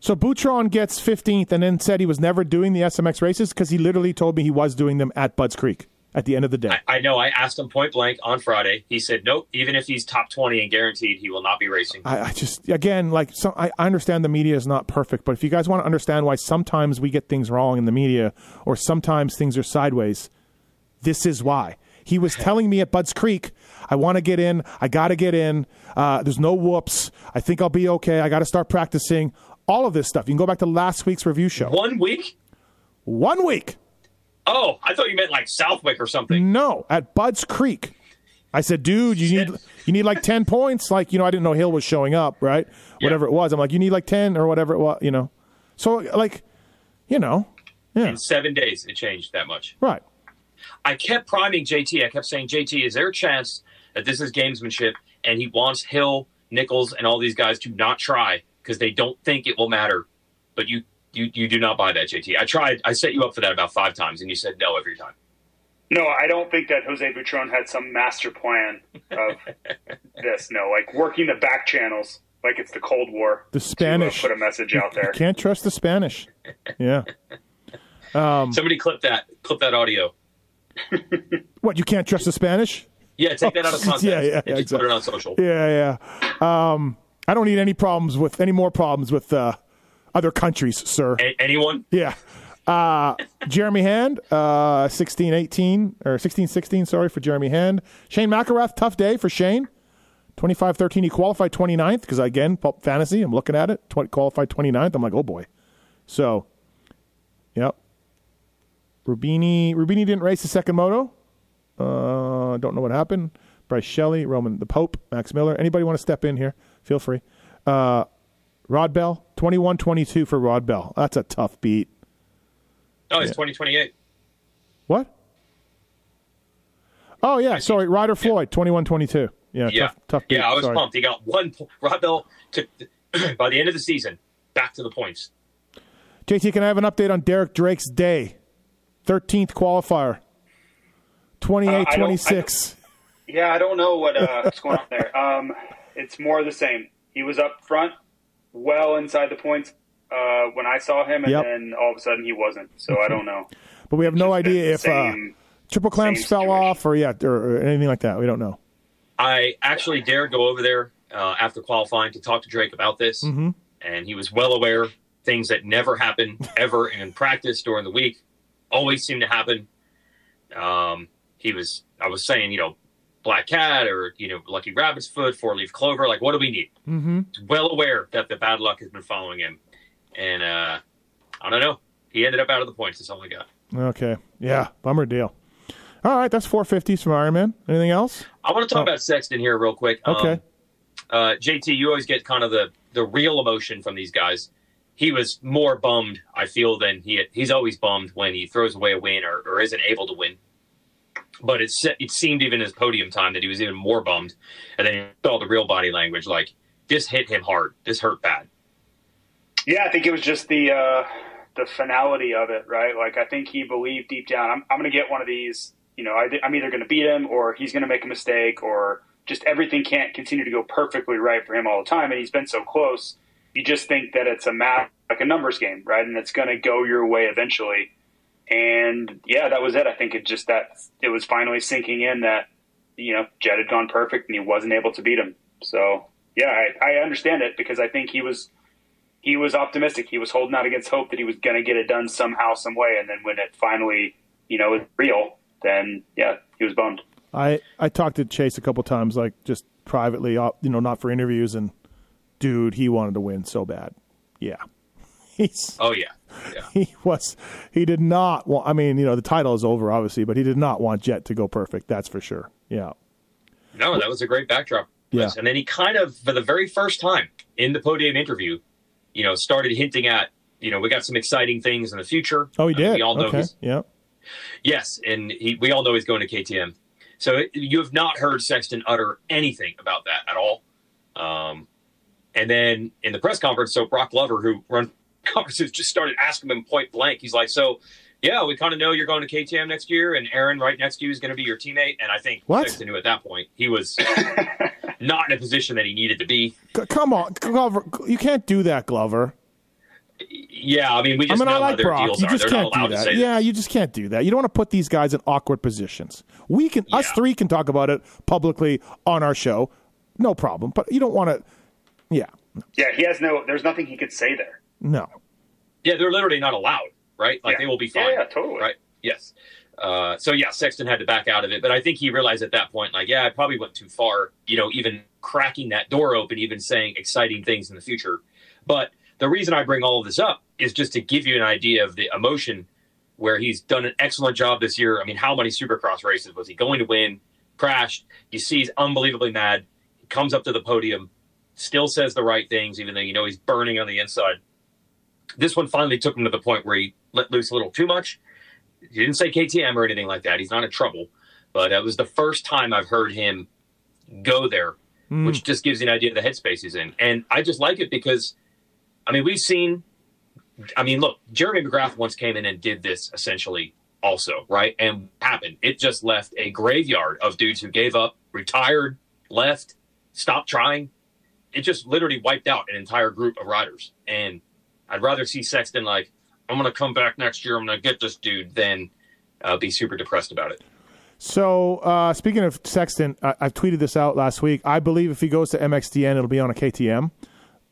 So Butron gets 15th, and then said he was never doing the SMX races because he literally told me he was doing them at Budds Creek at the end of the day. I, I know. I asked him point blank on Friday. He said, "Nope. Even if he's top 20 and guaranteed, he will not be racing." I, I just again like so I, I understand the media is not perfect, but if you guys want to understand why sometimes we get things wrong in the media or sometimes things are sideways, this is why. He was telling me at Budds Creek, I want to get in, I got to get in. Uh, there's no whoops. I think I'll be okay. I got to start practicing. All of this stuff. You can go back to last week's review show. One week? One week. Oh, I thought you meant like Southwick or something. No, at Budds Creek. I said, dude, you need you need like ten points. Like, you know, I didn't know Hill was showing up, right? Whatever it was. I'm like, you need like ten or whatever it was, you know. So like, you know. Yeah. In seven days, it changed that much. Right. I kept priming JT. I kept saying, JT, is there a chance that this is gamesmanship and he wants Hill, Nichols, and all these guys to not try because they don't think it will matter? But you, you, you do not buy that, JT. I tried. I set you up for that about five times, and you said no every time. No, I don't think that Jose Butron had some master plan of this. No, like working the back channels like it's the Cold War. The to, uh, Spanish. put a message out there. Can't trust the Spanish. Yeah. Somebody clip that. Clip that audio. What, you can't trust the Spanish? Yeah, take that out of context. Yeah, yeah, and just put exactly. it on social. Yeah, yeah. Um, I don't need any problems with any more problems with uh, other countries, sir. A- anyone? Yeah. Uh, Jeremy Hand, uh, 16 18, or 16 16, sorry, for Jeremy Hand. Shane McElrath, tough day for Shane. 25 13. He qualified 29th because, again, Pulp Fantasy, I'm looking at it. 20, qualified 29th. I'm like, oh boy. So, yep. Rubini, Rubini didn't race the second moto. Uh, don't know what happened. Bryce Shelly, Roman the Pope, Max Miller. Anybody want to step in here? Feel free. Uh, Rod Bell, 21-22 for Rod Bell. That's a tough beat. Oh, it's 2028. What? Oh yeah, sorry, Ryder Floyd, 21-22. Yeah, Yeah. tough, tough beat. yeah, I was sorry. pumped. He got one. po- Rod Bell took by the end of the season back to the points. JT, can I have an update on Derek Drake's day? 13th qualifier. 28 uh, 26. Yeah, I don't know what uh, what's going on there. Um, it's more of the same. He was up front, well inside the points uh, when I saw him, and Yep. then all of a sudden he wasn't. So I don't know. But we have no Just idea the if uh, triple clamps fell situation. off or yeah, or, or anything like that. We don't know. I actually dared go over there uh, after qualifying to talk to Drake about this, Mhm. and he was well aware things that never happen ever in practice during the week always seem to happen. Um, he was, I was saying, you know, black cat or you know, lucky rabbit's foot, four leaf clover. Like, what do we need? Mm-hmm. Well aware that the bad luck has been following him, and uh, I don't know. He ended up out of the points. That's all I got. Okay. Yeah, bummer deal. All right, that's 450s from Iron Man. Anything else? I want to talk Oh. about Sexton here real quick. Um, Okay. uh, JT, you always get kind of the the real emotion from these guys. He was more bummed, I feel, than he he's always bummed when he throws away a win or, or isn't able to win. But it it seemed even his podium time that he was even more bummed, and then he saw the real body language. Like this hit him hard. This hurt bad. Yeah, I think it was just the uh, the finality of it, right? Like I think he believed deep down, I'm, I'm going to get one of these. You know, I, I'm either going to beat him or he's going to make a mistake, or just everything can't continue to go perfectly right for him all the time. And he's been so close. You just think that it's a math, like a numbers game, right? And it's going to go your way eventually. And yeah, that was it. I think it just that it was finally sinking in that you know Jett had gone perfect and he wasn't able to beat him. So yeah, I, I understand it because I think he was he was optimistic. He was holding out against hope that he was going to get it done somehow, some way. And then when it finally, you know, was real, then yeah, he was bummed. I I talked to Chase a couple times, like just privately, uh, you know, not for interviews. And dude, he wanted to win so bad. Yeah, he's Oh yeah, yeah. he was he did not want. I mean, you know, the title is over, obviously, but he did not want Jett to go perfect. That's for sure. Yeah. No, that was a great backdrop. Yeah. And then he kind of, for the very first time in the podium interview, you know, started hinting at, you know, we got some exciting things in the future. Oh, he I mean, did. we all know okay. Yeah. yes, and he, we all know he's going to KTM. So you have not heard Sexton utter anything about that at all. Um, and then in the press conference, so Brock Glover, who runs conferences, just started asking him point blank. He's like, "So, yeah, we kind of know you're going to KTM next year, and Aaron right next to you is going to be your teammate." And I think What? Sexton knew at that point he was not in a position that he needed to be. C- come on, Glover. You can't do that, Glover. Yeah, I mean, we I mean, know I how like their Brock. deals You are. just They're can't not do allowed to that. say Yeah, you just can't do that. You don't want to put these guys in awkward positions. We can, us three can talk about it publicly on our show, no problem. But you don't want to. Yeah, Yeah, he has no. There's nothing he could say there. No. Yeah, they're literally not allowed, right? Like Yeah. they will be Yeah, fine. yeah, totally. Right? Yes. Uh, so yeah, Sexton had to back out of it, but I think he realized at that point, like, yeah, I probably went too far. You know, even cracking that door open, even saying exciting things in the future. But the reason I bring all of this up is just to give you an idea of the emotion where he's done an excellent job this year. I mean, how many Supercross races was he going to win? Crashed. You see, he's unbelievably mad. He comes up to the podium, still says the right things, even though you know he's burning on the inside. This one finally took him to the point where he let loose a little too much. He didn't say KTM or anything like that. He's not in trouble, but it was the first time I've heard him go there, Mm. which just gives you an idea of the headspace he's in. And I just like it because, I mean, we've seen. I mean, look, Jeremy McGrath once came in and did this essentially also, right? And happened. It just left a graveyard of dudes who gave up, retired, left, stopped trying. It just literally wiped out an entire group of riders. And I'd rather see Sexton like, I'm to come back next year. I'm to get this dude than uh, be super depressed about it. So uh, speaking of Sexton, I, I've tweeted this out last week. I believe if he goes to MXDN, it'll be on a KTM,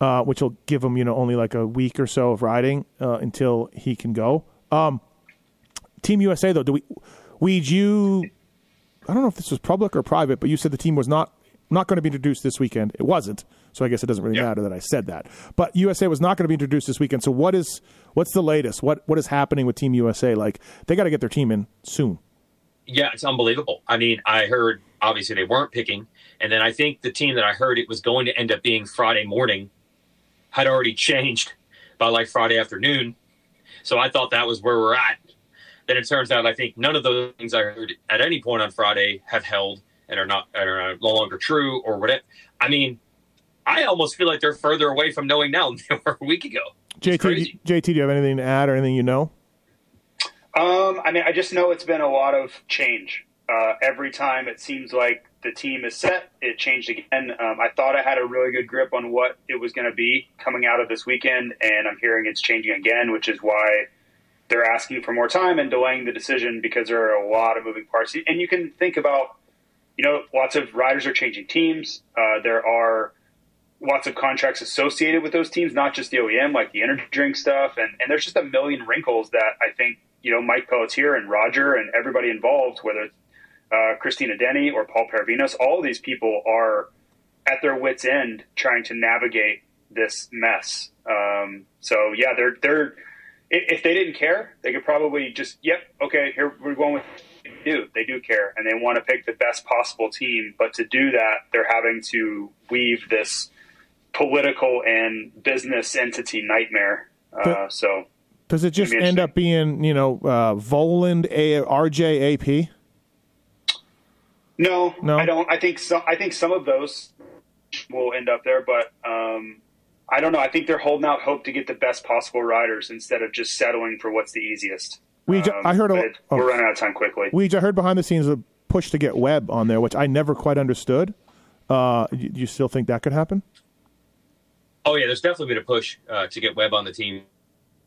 uh, which will give him you know only like a week or so of riding uh, until he can go. Um, Team USA though, do we? Weed you? I don't know if this was public or private, but you said the team was not not going to be introduced this weekend. It wasn't, so I guess it doesn't really Yeah. matter that I said that. But USA was not going to be introduced this weekend. So what is what's the latest? What what is happening with Team USA? Like they got to get their team in soon. Yeah, it's unbelievable. I mean, I heard obviously they weren't picking, and then I think the team that I heard it was going to end up being Friday morning. had already changed by like Friday afternoon. So I thought that was where we're at. Then it turns out I think none of those things I heard at any point on Friday have held and are not and are no longer true or whatever. I mean, I almost feel like they're further away from knowing now than they were a week ago. It's JT. JT, do you have anything to add or anything you know? Um, I mean, I just know it's been a lot of change. Uh, every time it seems like the team is set, it changed again. Um, I thought I had a really good grip on what it was going to be coming out of this weekend, and I'm hearing it's changing again, which is why they're asking for more time and delaying the decision because there are a lot of moving parts. And you can think about, you know, lots of riders are changing teams. Uh, there are lots of contracts associated with those teams, not just the OEM, like the energy drink stuff. And, and there's just a million wrinkles that I think, you know, Mike Pelletier and Roger and everybody involved, whether it's uh, Christina Denny or Paul Paravinos, all these people are at their wits' end trying to navigate this mess. Um, so yeah, they're they're if they didn't care, they could probably just yep, okay, here we're going with do. They do care and they want to pick the best possible team, but to do that, they're having to weave this political and business entity nightmare. Uh, so Does it just end up being, you know, uh, Voland, A- RJ, AP? No, No? I don't. I think some. I think some of those will end up there, but um, I don't know. I think they're holding out hope to get the best possible riders instead of just settling for what's the easiest. We, Um, I heard a, but it- oh, We're running out of time quickly. Weege, I heard behind the scenes a push to get Webb on there, which I never quite understood. Uh, you, you still think that could happen? Oh yeah, there's definitely been a push uh, to get Webb on the team.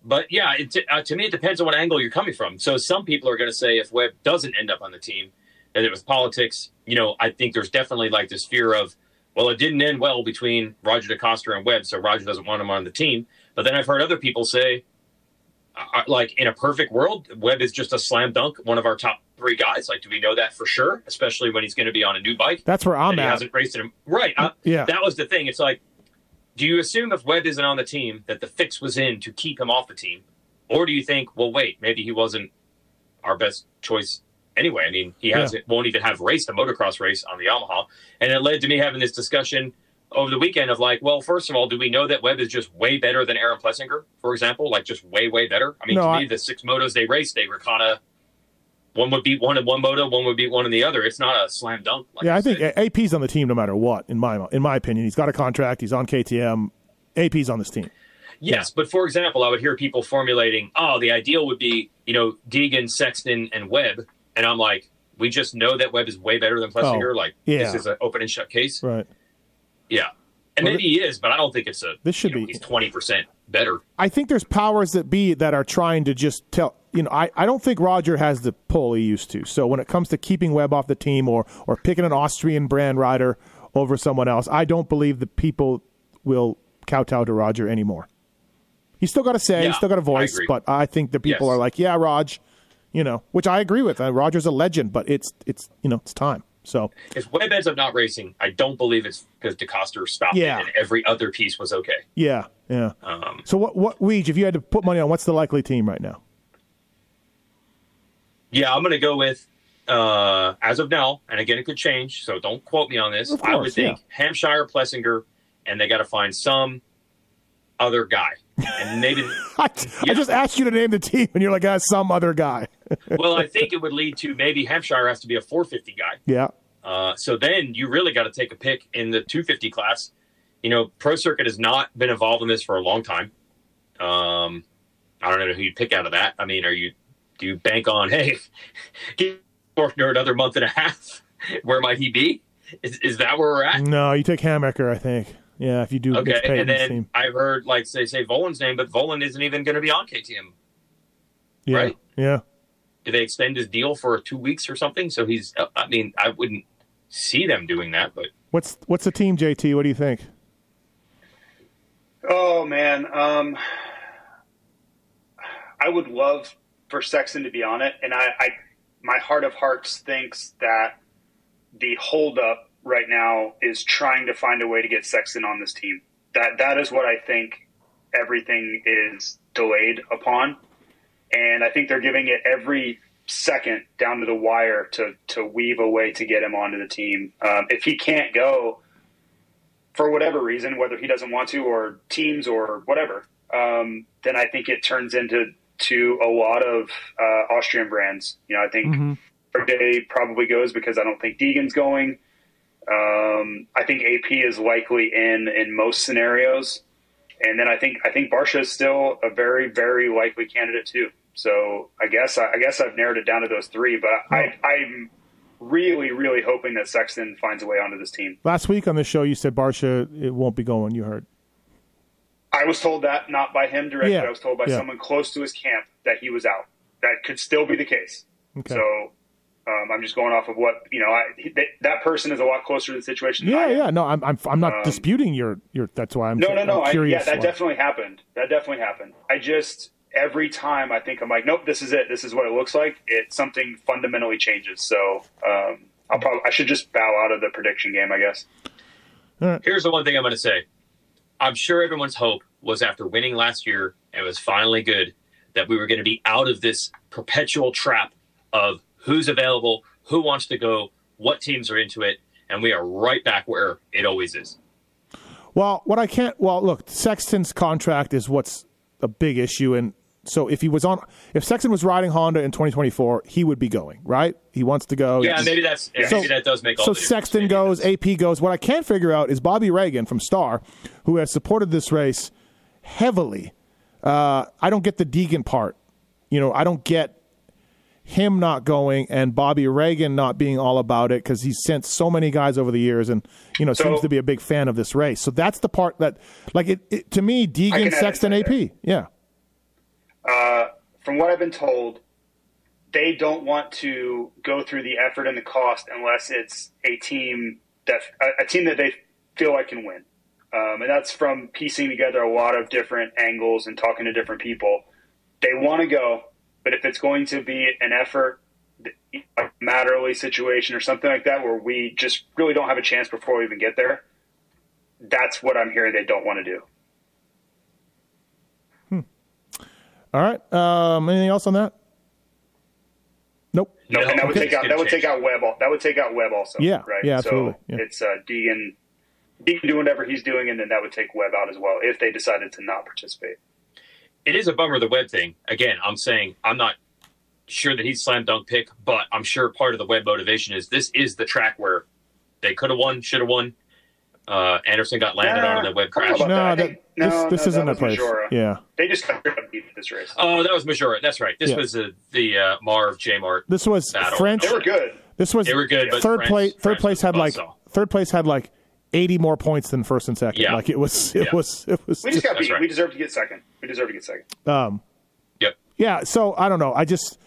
But yeah, it, uh, to me, it depends on what angle you're coming from. So some people are going to say if Webb doesn't end up on the team, and it was politics, you know, I think there's definitely like this fear of, well, it didn't end well between Roger DeCoster and Webb, so Roger doesn't want him on the team. But then I've heard other people say, like in a perfect world, Webb is just a slam dunk, one of our top three guys. Like, do we know that for sure? Especially when he's going to be on a new bike. That's where I'm and he hasn't raced him. Right. Uh, Yeah. That was the thing. It's like, do you assume if Webb isn't on the team that the fix was in to keep him off the team? Or do you think, well, wait, maybe he wasn't our best choice anyway? I mean, he hasn't, won't even have raced a motocross race on the Yamaha. And it led to me having this discussion over the weekend of like, well, first of all, do we know that Webb is just way better than Aaron Plessinger, for example? Like, just way, way better? I mean, No, to I- me, the six motos they raced, they were kind of. One would beat one in one moto, one would beat one in the other. It's not a slam dunk. Like yeah, I think said. A- AP's on the team no matter what. In my in my opinion, he's got a contract. He's on KTM. AP's on this team. Yes, but for example, I would hear people formulating, "Oh, the ideal would be you know Deegan, Sexton, and Webb," and I'm like, "We just know that Webb is way better than Plessinger. Oh, like yeah. this is an open and shut case. Right. Yeah, and Well, maybe he is, but I don't think it's a. This should you know, be- He's twenty percent better. I think there's powers that be that are trying to just tell. You know, I, I don't think Roger has the pull he used to. So when it comes to keeping Webb off the team or or picking an Austrian brand rider over someone else, I don't believe the people will kowtow to Roger anymore. He's still got a say, Yeah, he's still got a voice, agree. but I think the people Yes. are like, yeah, Raj, you know, which I agree with. Uh, Roger's a legend, but it's it's you know it's time. So If Webb ends up not racing, I don't believe it's because DeCoster stopped Yeah. it and every other piece was okay. yeah, yeah. Um, So what what Weege, if you had to put money on, what's the likely team right now? yeah, I'm going to go with uh, as of now, and again, it could change, so don't quote me on this. Of I would course, think Hampshire, Plessinger, and they got to find some other guy, and maybe. I, I Yeah. just asked you to name the team, and you're like, ah, some other guy. well, I think it would lead to maybe Hampshire has to be a 450 guy. yeah, Uh, so then you really got to take a pick in the 250 class. You know, Pro Circuit has not been involved in this for a long time. Um, I don't know who you pick out of that. I mean, are you do you bank on hey, give Forkner another month and a half? Where might he be? Is, is that where we're at? no, you take Hammaker, I think. Yeah, if you do, Okay, it's and then. I've heard like say say Volan's name, but Volan isn't even going to be on KTM. Yeah, right. yeah. Did they extend his deal for two weeks or something? So he's. I mean, I wouldn't see them doing that, but What's what's the team, JT? What do you think? Oh man, um, I would love for Sexton to be on it, and I, I, my heart of hearts thinks that the holdup right now is trying to find a way to get Sexton on this team. That that is what I think everything is delayed upon, and I think they're giving it every second down to the wire to to weave a way to get him onto the team. Um, if he can't go, for whatever reason, whether he doesn't want to or teams or whatever, um, then I think it turns into to a lot of uh, Austrian brands. You know, I think mm-hmm. Day probably goes because I don't think Deegan's going. Um, I think AP is likely in in most scenarios, and then I think I think Barcia is still a very very likely candidate too. So I guess I guess I've narrowed it down to those three, but I, I'm really really hoping that Sexton finds a way onto this team. Last week on the show, you said Barcia it won't be going. You heard. I was told that not by him directly. Yeah. I was told by yeah. someone close to his camp that he was out. That could still be the case. Okay. So um, I'm just going off of what you know. I, that, that, person is a lot closer to the situation. Yeah, yeah. No, I'm I'm, I'm not um, disputing your your. That's why I'm. No, no, no. I, yeah, that why. definitely happened. That definitely happened. I just every time I think I'm like, nope, this is it. This is what it looks like. It something fundamentally changes. So um, I'll probably I should just bow out of the prediction game, I guess. Here's the one thing I'm going to say. I'm sure everyone's hope was after winning last year and was finally good that we were going to be out of this perpetual trap of who's available, who wants to go, what teams are into it, and we are right back where it always is. Well, what I can't well look, Sexton's contract is what's a big issue and so if he was on if Sexton was riding Honda in 2024, he would be going, right? He wants to go. Yeah, maybe that's yeah, so, maybe that does make all So Sexton goes, AP goes. What I can't figure out is Bobby Regan from Star, who has supported this race heavily. Uh, I don't get the Deegan part. You know, I don't get him not going and Bobby Regan not being all about it because he's sent so many guys over the years and you know so, seems to be a big fan of this race. So that's the part that, like, it, it to me, Deegan, Sexton, AP, there. yeah. Uh, from what I've been told, they don't want to go through the effort and the cost unless it's a team that a, a team that they feel like can win. Um, and that's from piecing together a lot of different angles and talking to different people. They want to go, but if it's going to be an effort, a Matt Early situation or something like that, where we just really don't have a chance before we even get there, that's what I'm hearing they don't want to do. Hmm. All right. Um, anything else on that? Nope. No, and that would take out that would take out Webb. That would take out Webb also. Yeah. Right. Yeah. Absolutely. So yeah. it's uh, Deegan he can do whatever he's doing, and then that would take Webb out as well if they decided to not participate. It is a bummer the Webb thing. Again, I'm saying I'm not sure that he's slam dunk pick, but I'm sure part of the Webb motivation is this is the track where they could have won, should have won. Uh, Anderson got landed on in the Webb crash. No, that, this, no, this no, isn't a place. Maggiora. Yeah, they just got beat this race. Oh, that was Maggiora. That's right. This yeah. was uh, the uh, Marv J Mart. This was battle. French. They were good. This was they were good. third place. Third place had like third place had like 80 more points than first and second. Yeah. Like it was, it yeah. was, it was. We just, got beat. Right. We deserve to get second. We deserve to get second. Um, yep. Yeah. So I don't know. I just,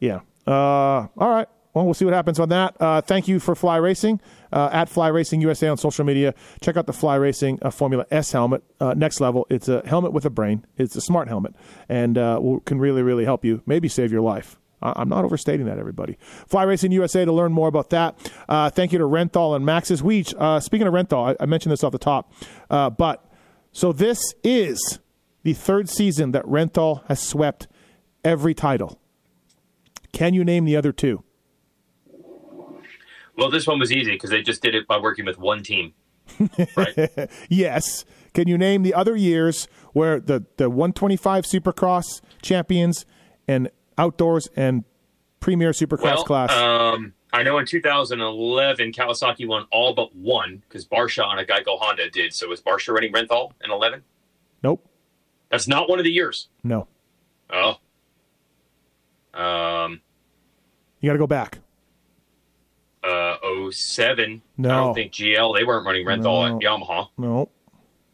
yeah. Uh, all right. Well, we'll see what happens on that. Uh, thank you for Fly Racing uh, at Fly Racing USA on social media. Check out the Fly Racing uh, Formula S helmet. Uh, next level. It's a helmet with a brain. It's a smart helmet, and uh, will, can really, really help you. Maybe save your life. I'm not overstating that, everybody. Fly Racing USA to learn more about that. Uh, thank you to Renthal and Maxxis. We, uh, speaking of Renthal, I, I, mentioned this off the top, uh, but so this is the third season that Renthal has swept every title. Can you name the other two? Well, this one was easy because they just did it by working with one team. Right? yes. Can you name the other years where the, the 125 Supercross champions and outdoors and premier supercross well, class? Um, I know in 2011, Kawasaki won all but one because Barcia on a Geico Honda did. So was Barcia running Renthal in 11? Nope. That's not one of the years. No. Oh. Um. You got to go back. Uh, 07. No. I don't think GL, they weren't running Renthal no. at Yamaha. No.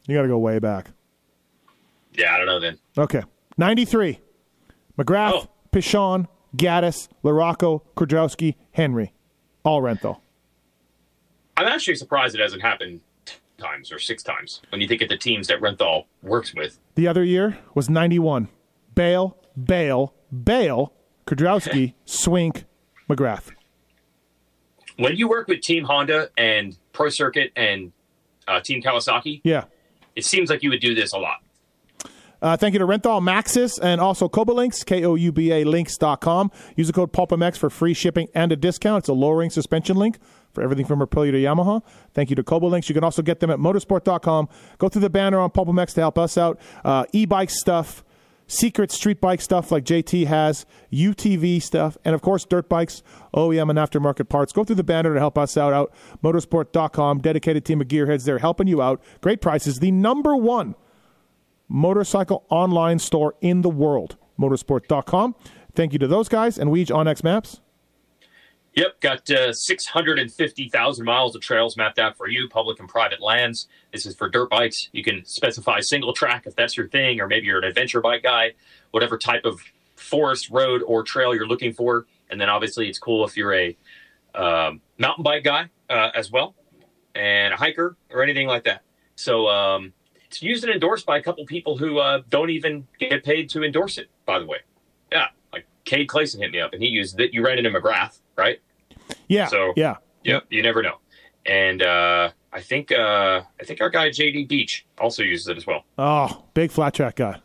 You got to go way back. Yeah, I don't know then. Okay. 93. McGrath, oh. Pichon, Gaddis, LaRocco, Kiedrowski, Henry. All Renthal. I'm actually surprised it hasn't happened times or six times when you think of the teams that Renthal works with. The other year was 91. Bayle, Bayle, Bayle, Kiedrowski, Swink, McGrath. When you work with Team Honda and Pro Circuit and uh, Team Kawasaki, yeah, it seems like you would do this a lot. Uh, thank you to Renthal Maxxis, and also Links, K-O-U-B-A links.com. Use the code PulpMX for free shipping and a discount. It's a lowering suspension link. for everything from Aprilia to Yamaha. Thank you to Kouba Links. You can also get them at motosport.com. Go through the banner on PulpMX to help us out. Uh, e-bike stuff, secret street bike stuff like JT has, UTV stuff, and of course dirt bikes, OEM and aftermarket parts. Go through the banner to help us out. Out motosport.com. Dedicated team of gearheads there helping you out. Great prices. The number one motorcycle online store in the world. Motosport.com. Thank you to those guys and Weege onX Maps. Yep, got uh, 650,000 miles of trails mapped out for you, public and private lands. This is for dirt bikes. You can specify single track if that's your thing, or maybe you're an adventure bike guy, whatever type of forest, road, or trail you're looking for. And then obviously, it's cool if you're a um, mountain bike guy uh, as well, and a hiker or anything like that. So um, it's used and endorsed by a couple people who uh, don't even get paid to endorse it, by the way. Yeah, like Cade Clayson hit me up, and he used it. You ran it in McGrath, right? Yeah. So- yeah. Yep, you never know. And uh, I think uh, I think our guy JD Beach also uses it as well. Oh, big flat track guy.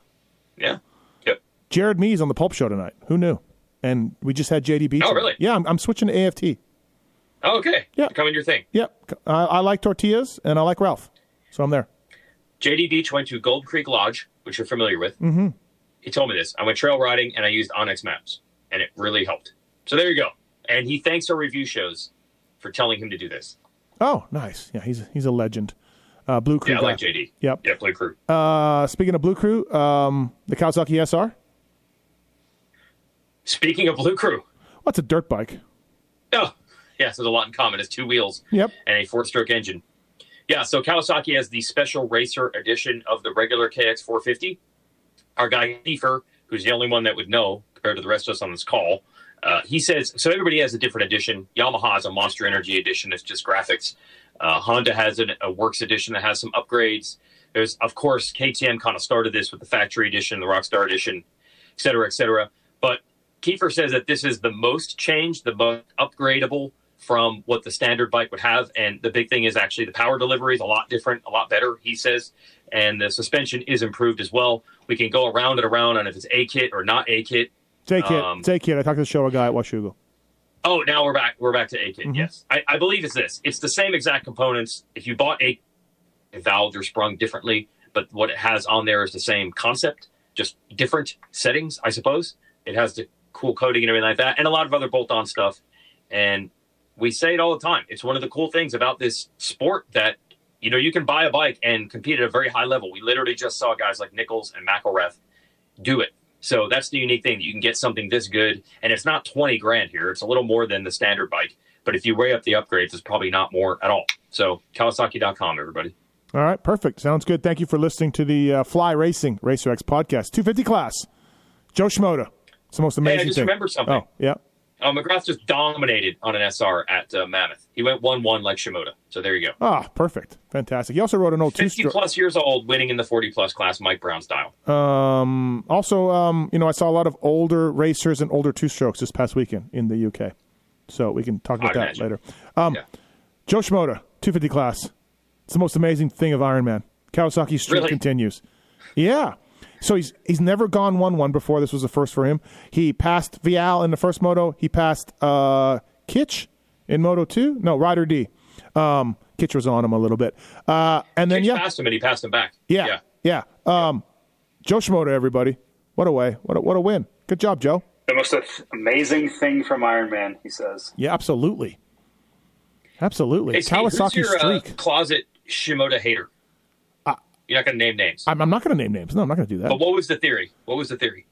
Yeah. Yep. Jared Mees on the Pulp Show tonight. Who knew? And we just had JD Beach. Oh, really? Yeah, I'm, I'm switching to AFT. Oh, okay. Yeah. Becoming your thing. Yep. I, I like tortillas and I like Ralph. So I'm there. JD Beach went to Gold Creek Lodge, which you're familiar with. Mm-hmm. He told me this. I went trail riding and I used onX Maps, and it really helped. So there you go. And he thanks our review shows for telling him to do this. Oh, nice. Yeah, he's he's a legend. Uh, Blue Crew Yeah, I guy. like JD. Yep. Yeah, Blue Crew. Uh, speaking of Blue Crew, um, the Kawasaki SR. Speaking of Blue Crew, What's a dirt bike? oh, yes, there's a lot in common. It's two wheels. Yep. and a four-stroke engine. Yeah, so Kawasaki has the special racer edition of the regular KX450. Our guy Kiefer, who's the only one that would know compared to the rest of us on this call, uh, he says so. Everybody has a different edition. Yamaha has a Monster Energy edition. It's just graphics. Uh, Honda has an, a Works edition that has some upgrades. There's, of course, KTM kind of started this with the factory edition, the Rockstar edition, et cetera, et cetera. But Kiefer says that this is the most changed, the most upgradable from what the standard bike would have. And the big thing is actually the power delivery is a lot different, a lot better, he says. And the suspension is improved as well. We can go around and around on if it's A kit or not A kit. Take it. Um, Take it. I talked to the Showa guy at Washougal. Oh, now we're back. We're back to A kit. Yes, I, I believe it's this. It's the same exact components. If you bought a valved or sprung differently, but what it has on there is the same concept, just different settings, I suppose. It has the cool coating and everything like that, and a lot of other bolt-on stuff. And we say it all the time. It's one of the cool things about this sport that you know you can buy a bike and compete at a very high level. We literally just saw guys like Nichols and McElrath do it. So that's the unique thing. You can get something this good, and it's not twenty grand here. It's a little more than the standard bike. But if you weigh up the upgrades, it's probably not more at all. So Kawasaki.com, everybody. All right, perfect. Sounds good. Thank you for listening to the uh, Fly Racing Racer X podcast. 250 class. Jo Shimoda. It's the most amazing Hey, I just thing. remembered something. Oh, yeah. Uh, McGrath just dominated on an SR at uh, Mammoth. He went one-one like Shimoda. So there you go. Ah, perfect. Fantastic. He also wrote an old two Fifty stroke. plus years old, winning in the forty plus class, Mike Brown style. Um, also, um, you know, I saw a lot of older racers and older two strokes this past weekend in the UK. So we can talk about that imagine. later. Um, Yeah. Jo Shimoda, 250 class. It's the most amazing thing of Ironman. Kawasaki streak Really? continues. Yeah. So he's he's never gone one one before. This was the first for him. He passed Vialle in the first moto. He passed uh, Kitch in Moto two. No, Ryder D. Um, Kitch was on him a little bit. Uh, and then He yeah, passed him and he passed him back. yeah, yeah. Um, Jo Shimoda, everybody. What a way. What a, what a win. Good job, Joe. The most amazing thing from Iron Man, he says. Yeah, absolutely. Absolutely. Hey, Steve, Kawasaki who's your uh, streak. closet Shimoda hater? You're not going to name names. I'm, I'm not going to name names. No, I'm not going to do that. but what was the theory? What was the theory?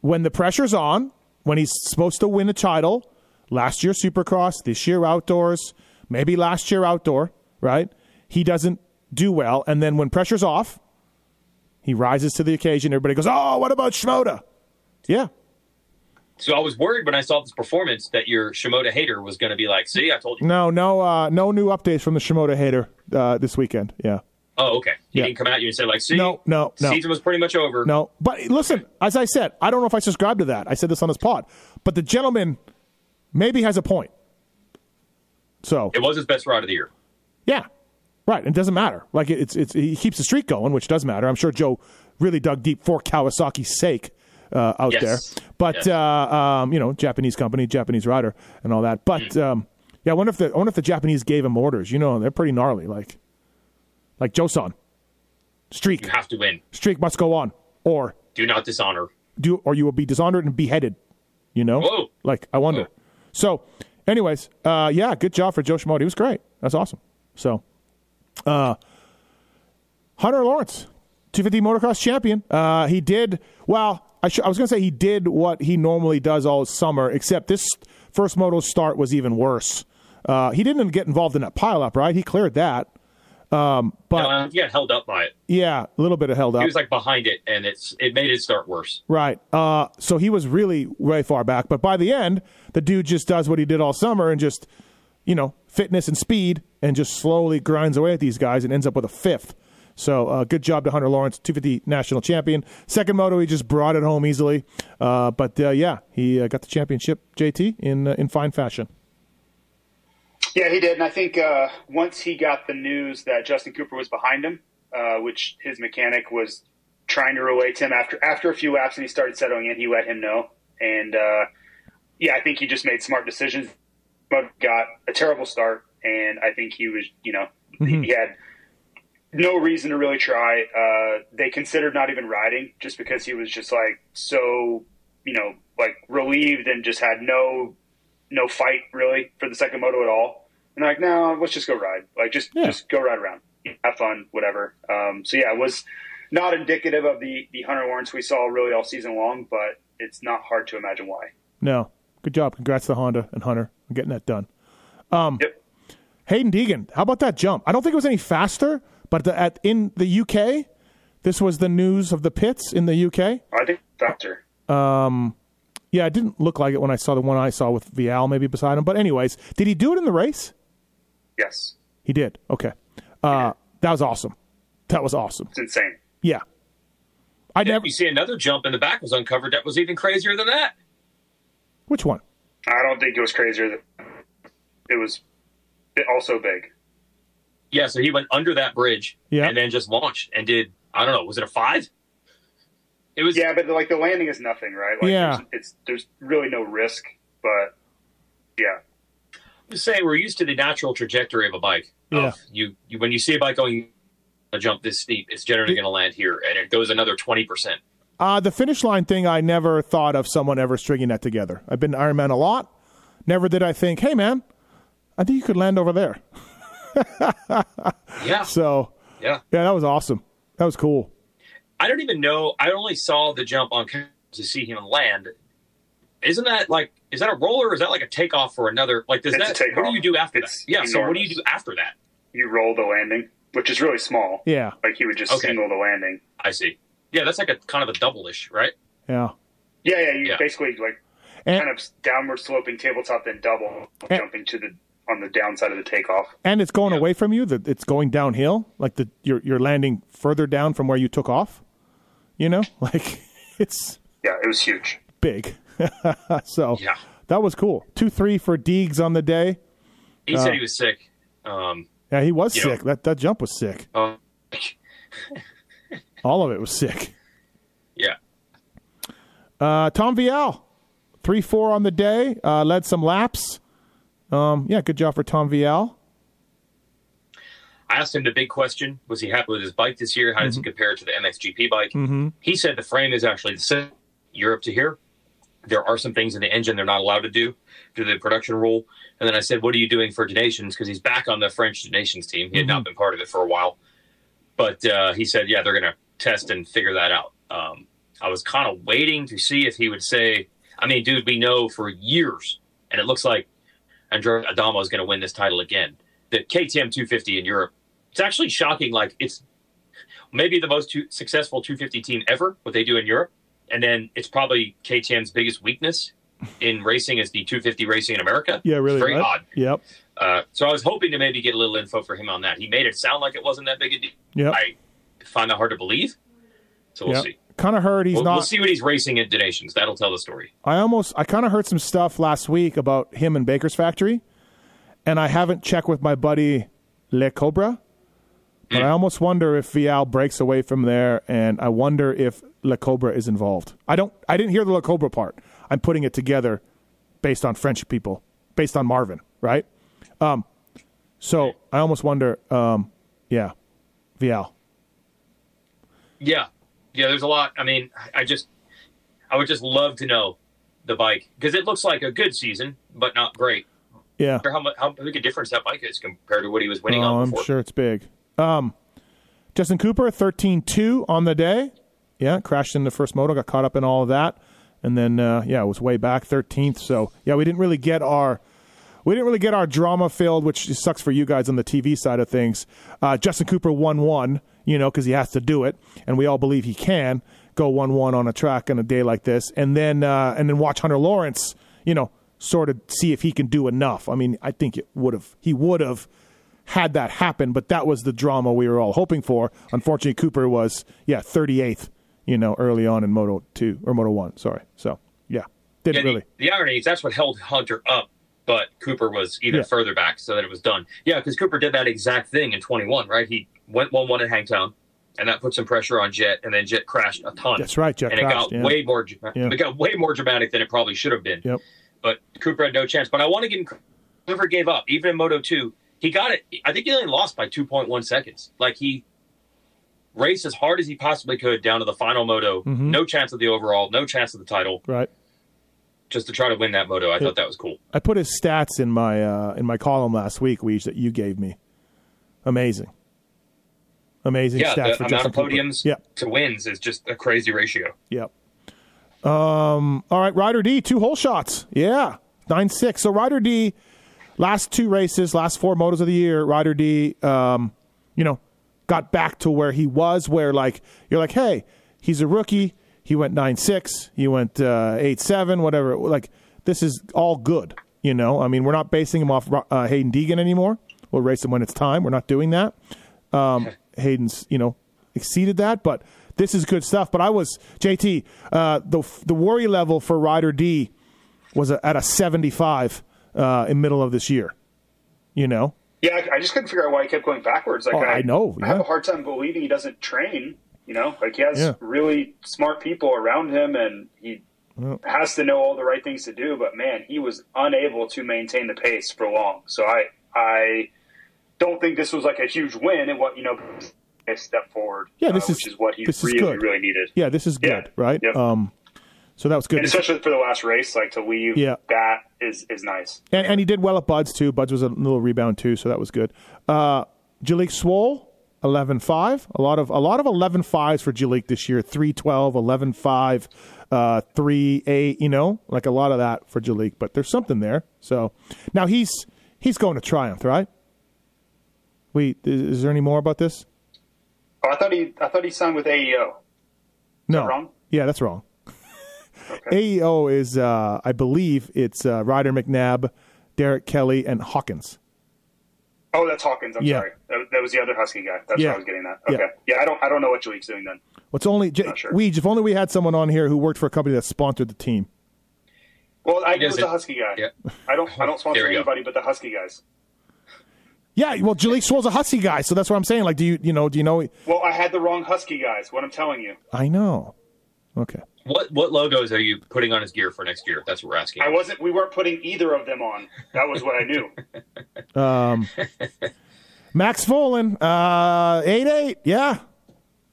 when the pressure's on, when he's supposed to win a title, last year Supercross, this year outdoors, maybe last year outdoor, right? He doesn't do well. And then when pressure's off, he rises to the occasion. Everybody goes, oh, what about Shimoda? Yeah. So I was worried when I saw this performance that your Shimoda hater was going to be like, "See, I told you." No, no, uh, no new updates from the Shimoda hater uh, this weekend. Yeah. Oh, okay. He Yeah. didn't come at you and say like, "See, No, no, no. season was pretty much over." No, but listen, as I said, I don't know if I subscribe to that. I said this on his pod, but the gentleman maybe has a point. So It was his best ride of the year. yeah, right. It doesn't matter. Like it- it's it's he keeps the streak going, which does matter. I'm sure Joe really dug deep for Kawasaki's sake uh, out Yes. there. But Yes. uh, um, you know, Japanese company, Japanese rider, and all that. But Mm. um, Yeah, I wonder if the I wonder if the Japanese gave him orders. You know, they're pretty gnarly. Like, like Joseon, streak, You have to win. streak must go on, or Do not dishonor. do or you will be dishonored and beheaded. You know, Whoa. like I wonder. Whoa. So, anyways, uh, yeah, good job for Jo Shimoda. He was great. That's awesome. So, uh, Hunter Lawrence, 250 motocross champion. Uh, he did well. I, sh- I was going to say he did what he normally does all summer, except this first moto start was even worse. Uh, he didn't get involved in that pileup, right? He cleared that. Um, but Uh, he got held up by it. yeah, a little bit of held up. He was like behind it, and it's it made it start worse. Right. Uh, so he was really way far back. But by the end, the dude just does what he did all summer and just, you know, fitness and speed and just slowly grinds away at these guys and ends up with a fifth. So uh, good job to Hunter Lawrence, 250 national champion. Second moto, he just brought it home easily. Uh, but uh, yeah, he uh, got the championship, JT, in uh, in fine fashion. Yeah, he did, and I think uh, once he got the news that Justin Cooper was behind him, uh, which his mechanic was trying to relay to him after after a few laps, and he started settling in, he let him know, and uh, yeah, I think he just made smart decisions. But got a terrible start, and I think he was, you know, he had no reason to really try. Uh, they considered not even riding just because he was just like so, you know, like relieved and just had no no fight really for the second moto at all. And they're like, no, let's just go ride. Like just Yeah. just go ride around, have fun, whatever. Um, so yeah, it was not indicative of the the Hunter Lawrence we saw really all season long, but it's not hard to imagine why. No. Good job. Congrats to Honda and Hunter on getting that done. Um, Yep. Hayden Deegan, how about that jump? I don't think it was any faster, but the, at, in the UK, this was the news of the pits in the UK. I think faster. Um, yeah, it didn't look like it when I saw the one I saw with Vialle maybe beside him. But anyways, did he do it in the race? Yes, He did. Okay, uh, that was awesome. That was awesome. it's insane. Yeah, I Then never. you see another jump in the back was uncovered that was even crazier than that. Which one? I don't think it was crazier. Than, it was also big. Yeah, so he went under that bridge Yeah. and then just launched and did I don't know, was it a five? It was Yeah, but like the landing is nothing, right? Like, Yeah. there's, it's there's really no risk, but yeah, saying we're used to the natural trajectory of a bike. Yeah. Of you, you when you see a bike going a jump this steep, it's generally going to land here, and it goes another twenty percent. Uh, the finish line thing, I never thought of someone ever stringing that together. I've been to Ironman a lot. Never did I think, hey man, I think you could land over there. Yeah, So yeah. yeah, that was awesome. That was cool. I don't even know. I only saw the jump on to see him land. Isn't that like? Is that a roller? or Is that like a takeoff for another? Like, does It's a that? What do you do after It's that? Yeah. So what do you do after that? you roll the landing, which is really small. Yeah, Like you would just Okay. single the landing. I see. Yeah, that's like a kind of a double-ish, right? yeah. Yeah, yeah. You Yeah. basically like And, kind of downward sloping tabletop, then double And- jumping to the on the downside of the takeoff. and it's going Yeah. away from you. That it's going downhill. Like the you're you're landing further down from where you took off. You know, like it's Yeah, it was huge. big. so Yeah. that was cool. Two three for Deegs on the day. He Uh, said he was sick. Um, Yeah, he was sick. That that jump was sick. uh, All of it was sick. yeah. Uh, Tom Vialle, three four on the day. Uh, led some laps. Um, yeah, good job for Tom Vialle. I asked him the big question: Was he happy with his bike this year? How does Mm-hmm. he compare to the MXGP bike? He said the frame is actually the same. Europe to here. There are some things in the engine they're not allowed to do due to the production rule. And then I said, "What are you doing for Des Nations?" Because he's back on the French Des Nations team. He had Mm-hmm. not been part of it for a while, but uh, he said, "Yeah, they're going to test and figure that out." Um, I was kind of waiting to see if he would say, "I mean, dude, we know for years, and it looks like Andrea Adamo is going to win this title again." The KTM 250 in Europe it's actually shocking. Like it's maybe the most two, successful 250 team ever. What they do in Europe, and then it's probably KTM's biggest weakness in racing is the 250 racing in America. Yeah, really. It's very right? odd. Yep. Uh, so I was hoping to maybe get a little info for him on that. He made it sound like it wasn't that big a deal. Yep. I find that hard to believe. So we'll Yep. see. Kind of heard he's We'll, not. we'll see what he's racing in des Nations. That'll tell the story. I almost I kind of heard some stuff last week about him and Baker's Factory, and I haven't checked with my buddy Le Cobra, but I almost wonder if Vialle breaks away from there, and I wonder if Le Cobra is involved. I don't. I didn't hear the La Cobra part. I'm putting it together based on French people, based on Marvin, right? Um, So I almost wonder, um, yeah, Vialle. Yeah, yeah. There's a lot. I mean, I just, I would just love to know the bike because it looks like a good season, but not great. Yeah. How much, how big a difference that bike is compared to what he was winning Oh, on I'm sure it's big. Um, Justin Cooper, 13-2 on the day. Yeah, crashed in the first moto, got caught up in all of that, and then uh, yeah, it was way back 13th. So yeah, we didn't really get our we didn't really get our drama filled, which sucks for you guys on the TV side of things. Uh, Justin Cooper won one, you know, because he has to do it, and we all believe he can go one one on a track on a day like this, and then uh, and then watch Hunter Lawrence, you know, sort of see if he can do enough. I mean, I think it would have he would have had that happen, but that was the drama we were all hoping for. Unfortunately, Cooper was yeah 38th, you know, early on in Moto two or Moto one. Sorry, so yeah, didn't Yeah, really. the, the irony is that's what held Hunter up, but Cooper was even Yeah. further back, so that it was done. Yeah, because Cooper did that exact thing in 21, right? He went one one at Hangtown, and that put some pressure on Jett, and then Jett crashed a ton. That's right, Jett and crashed, it got yeah. way more. It got way more dramatic than it probably should have been. Yep. But Cooper had no chance. But I want to give him. Cooper gave up, even in Moto two. He got it. I think he only lost by 2.1 seconds. Like he raced as hard as he possibly could down to the final moto. Mm-hmm. No chance of the overall. No chance of the title Right. just to try to win that moto. I thought that was cool. I put his stats in my uh, in my column last week, Weege, that you gave me. Amazing, amazing Yeah, stats the for amount of podiums. Yep, to wins is just a crazy ratio. yep. Um. All right, Ryder D, two hole shots. Yeah, nine six. So Ryder D, last two races, last four motos of the year, Ryder D, um, you know, got back to where he was. Where like you're like, hey, he's a rookie. He went nine six. He went uh, eight seven. Whatever. Like this is all good. You know, I mean, we're not basing him off uh, Haiden Deegan anymore. We'll race him when it's time. We're not doing that. Um, Haiden's, you know, exceeded that, but this is good stuff. But I was JT. Uh, the the worry level for Rider D was a, at a 75 uh, in middle of this year. You know, Yeah, I, I just couldn't figure out why he kept going backwards. Like Oh, I know, I have a hard time believing he doesn't train. You know, like he has Yeah. really smart people around him, and he has to know all the right things to do. But man, he was unable to maintain the pace for long. So I, I don't think this was like a huge win, and what you know, a step forward. Yeah, this uh, is- which is what he really, good. really needed. yeah, this is Yeah. good, right? Yep. Um, so that was good. And especially for the last race, like to leave Yeah. that is is nice. And, and he did well at Buds too. Buds was a little rebound too, so that was good. Uh, Jalek Swoll, 11-5. A lot of a lot of 11 fives for Jalek this year. 3-12, 11-5, uh, 3-8, you know, like a lot of that for Jalek. But there's something there. So now he's he's going to Triumph, right? Wait, is, is there any more about this? Oh, I thought he I thought he signed with AEO. No. wrong? Yeah, that's wrong. AEO is, uh, I believe, it's uh, Ryder McNabb, Derek Kelley, and Hawkins. Oh, that's Hawkins. I'm Yeah. sorry. That, that was the other Husky guy. That's Yeah. where I was getting that. Okay. Yeah. I don't. I don't know what Jalek's doing then. What's only J- sure. Weege, if only we had someone on here who worked for a company that sponsored the team. Well, I know doesn't- the Husky guy. Yeah. I don't. I don't sponsor There go. anybody but the Husky guys. Yeah, well, Jalek Swoll's a Husky guy, so that's what I'm saying. Like, do you, you know, do you know? Well, I had the wrong Husky guys. What I'm telling you, I know. Okay. What what logos are you putting on his gear for next year? That's what we're asking. I wasn't. We weren't putting either of them on. That was what I knew. Um, Max Vohland, uh, eight eight, yeah,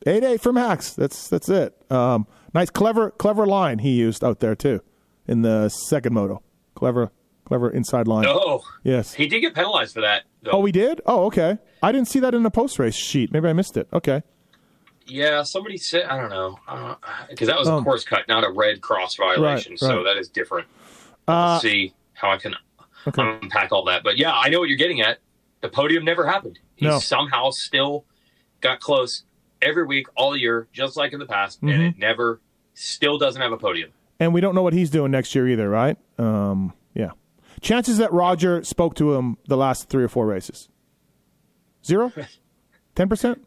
eight eight for Max. That's that's it. Um, nice, clever, clever line he used out there too in the second moto. Clever, clever inside line. Oh, Yes. he did get penalized for that. Though. Oh, we did. Oh, okay. I didn't see that in the post race sheet. Maybe I missed it. Okay. Yeah, somebody said I don't know because that was a Um, course cut, not a red cross violation. Right, So that is different. Uh, Let's see how I can Okay. unpack all that. But yeah, I know what you're getting at. The podium never happened. He No. somehow still got close every week, all year, just like in the past, and Mm-hmm. it never, still doesn't have a podium. and we don't know what he's doing next year either, right? Um, yeah. Chances that Roger spoke to him the last three or four races. Zero? Ten percent?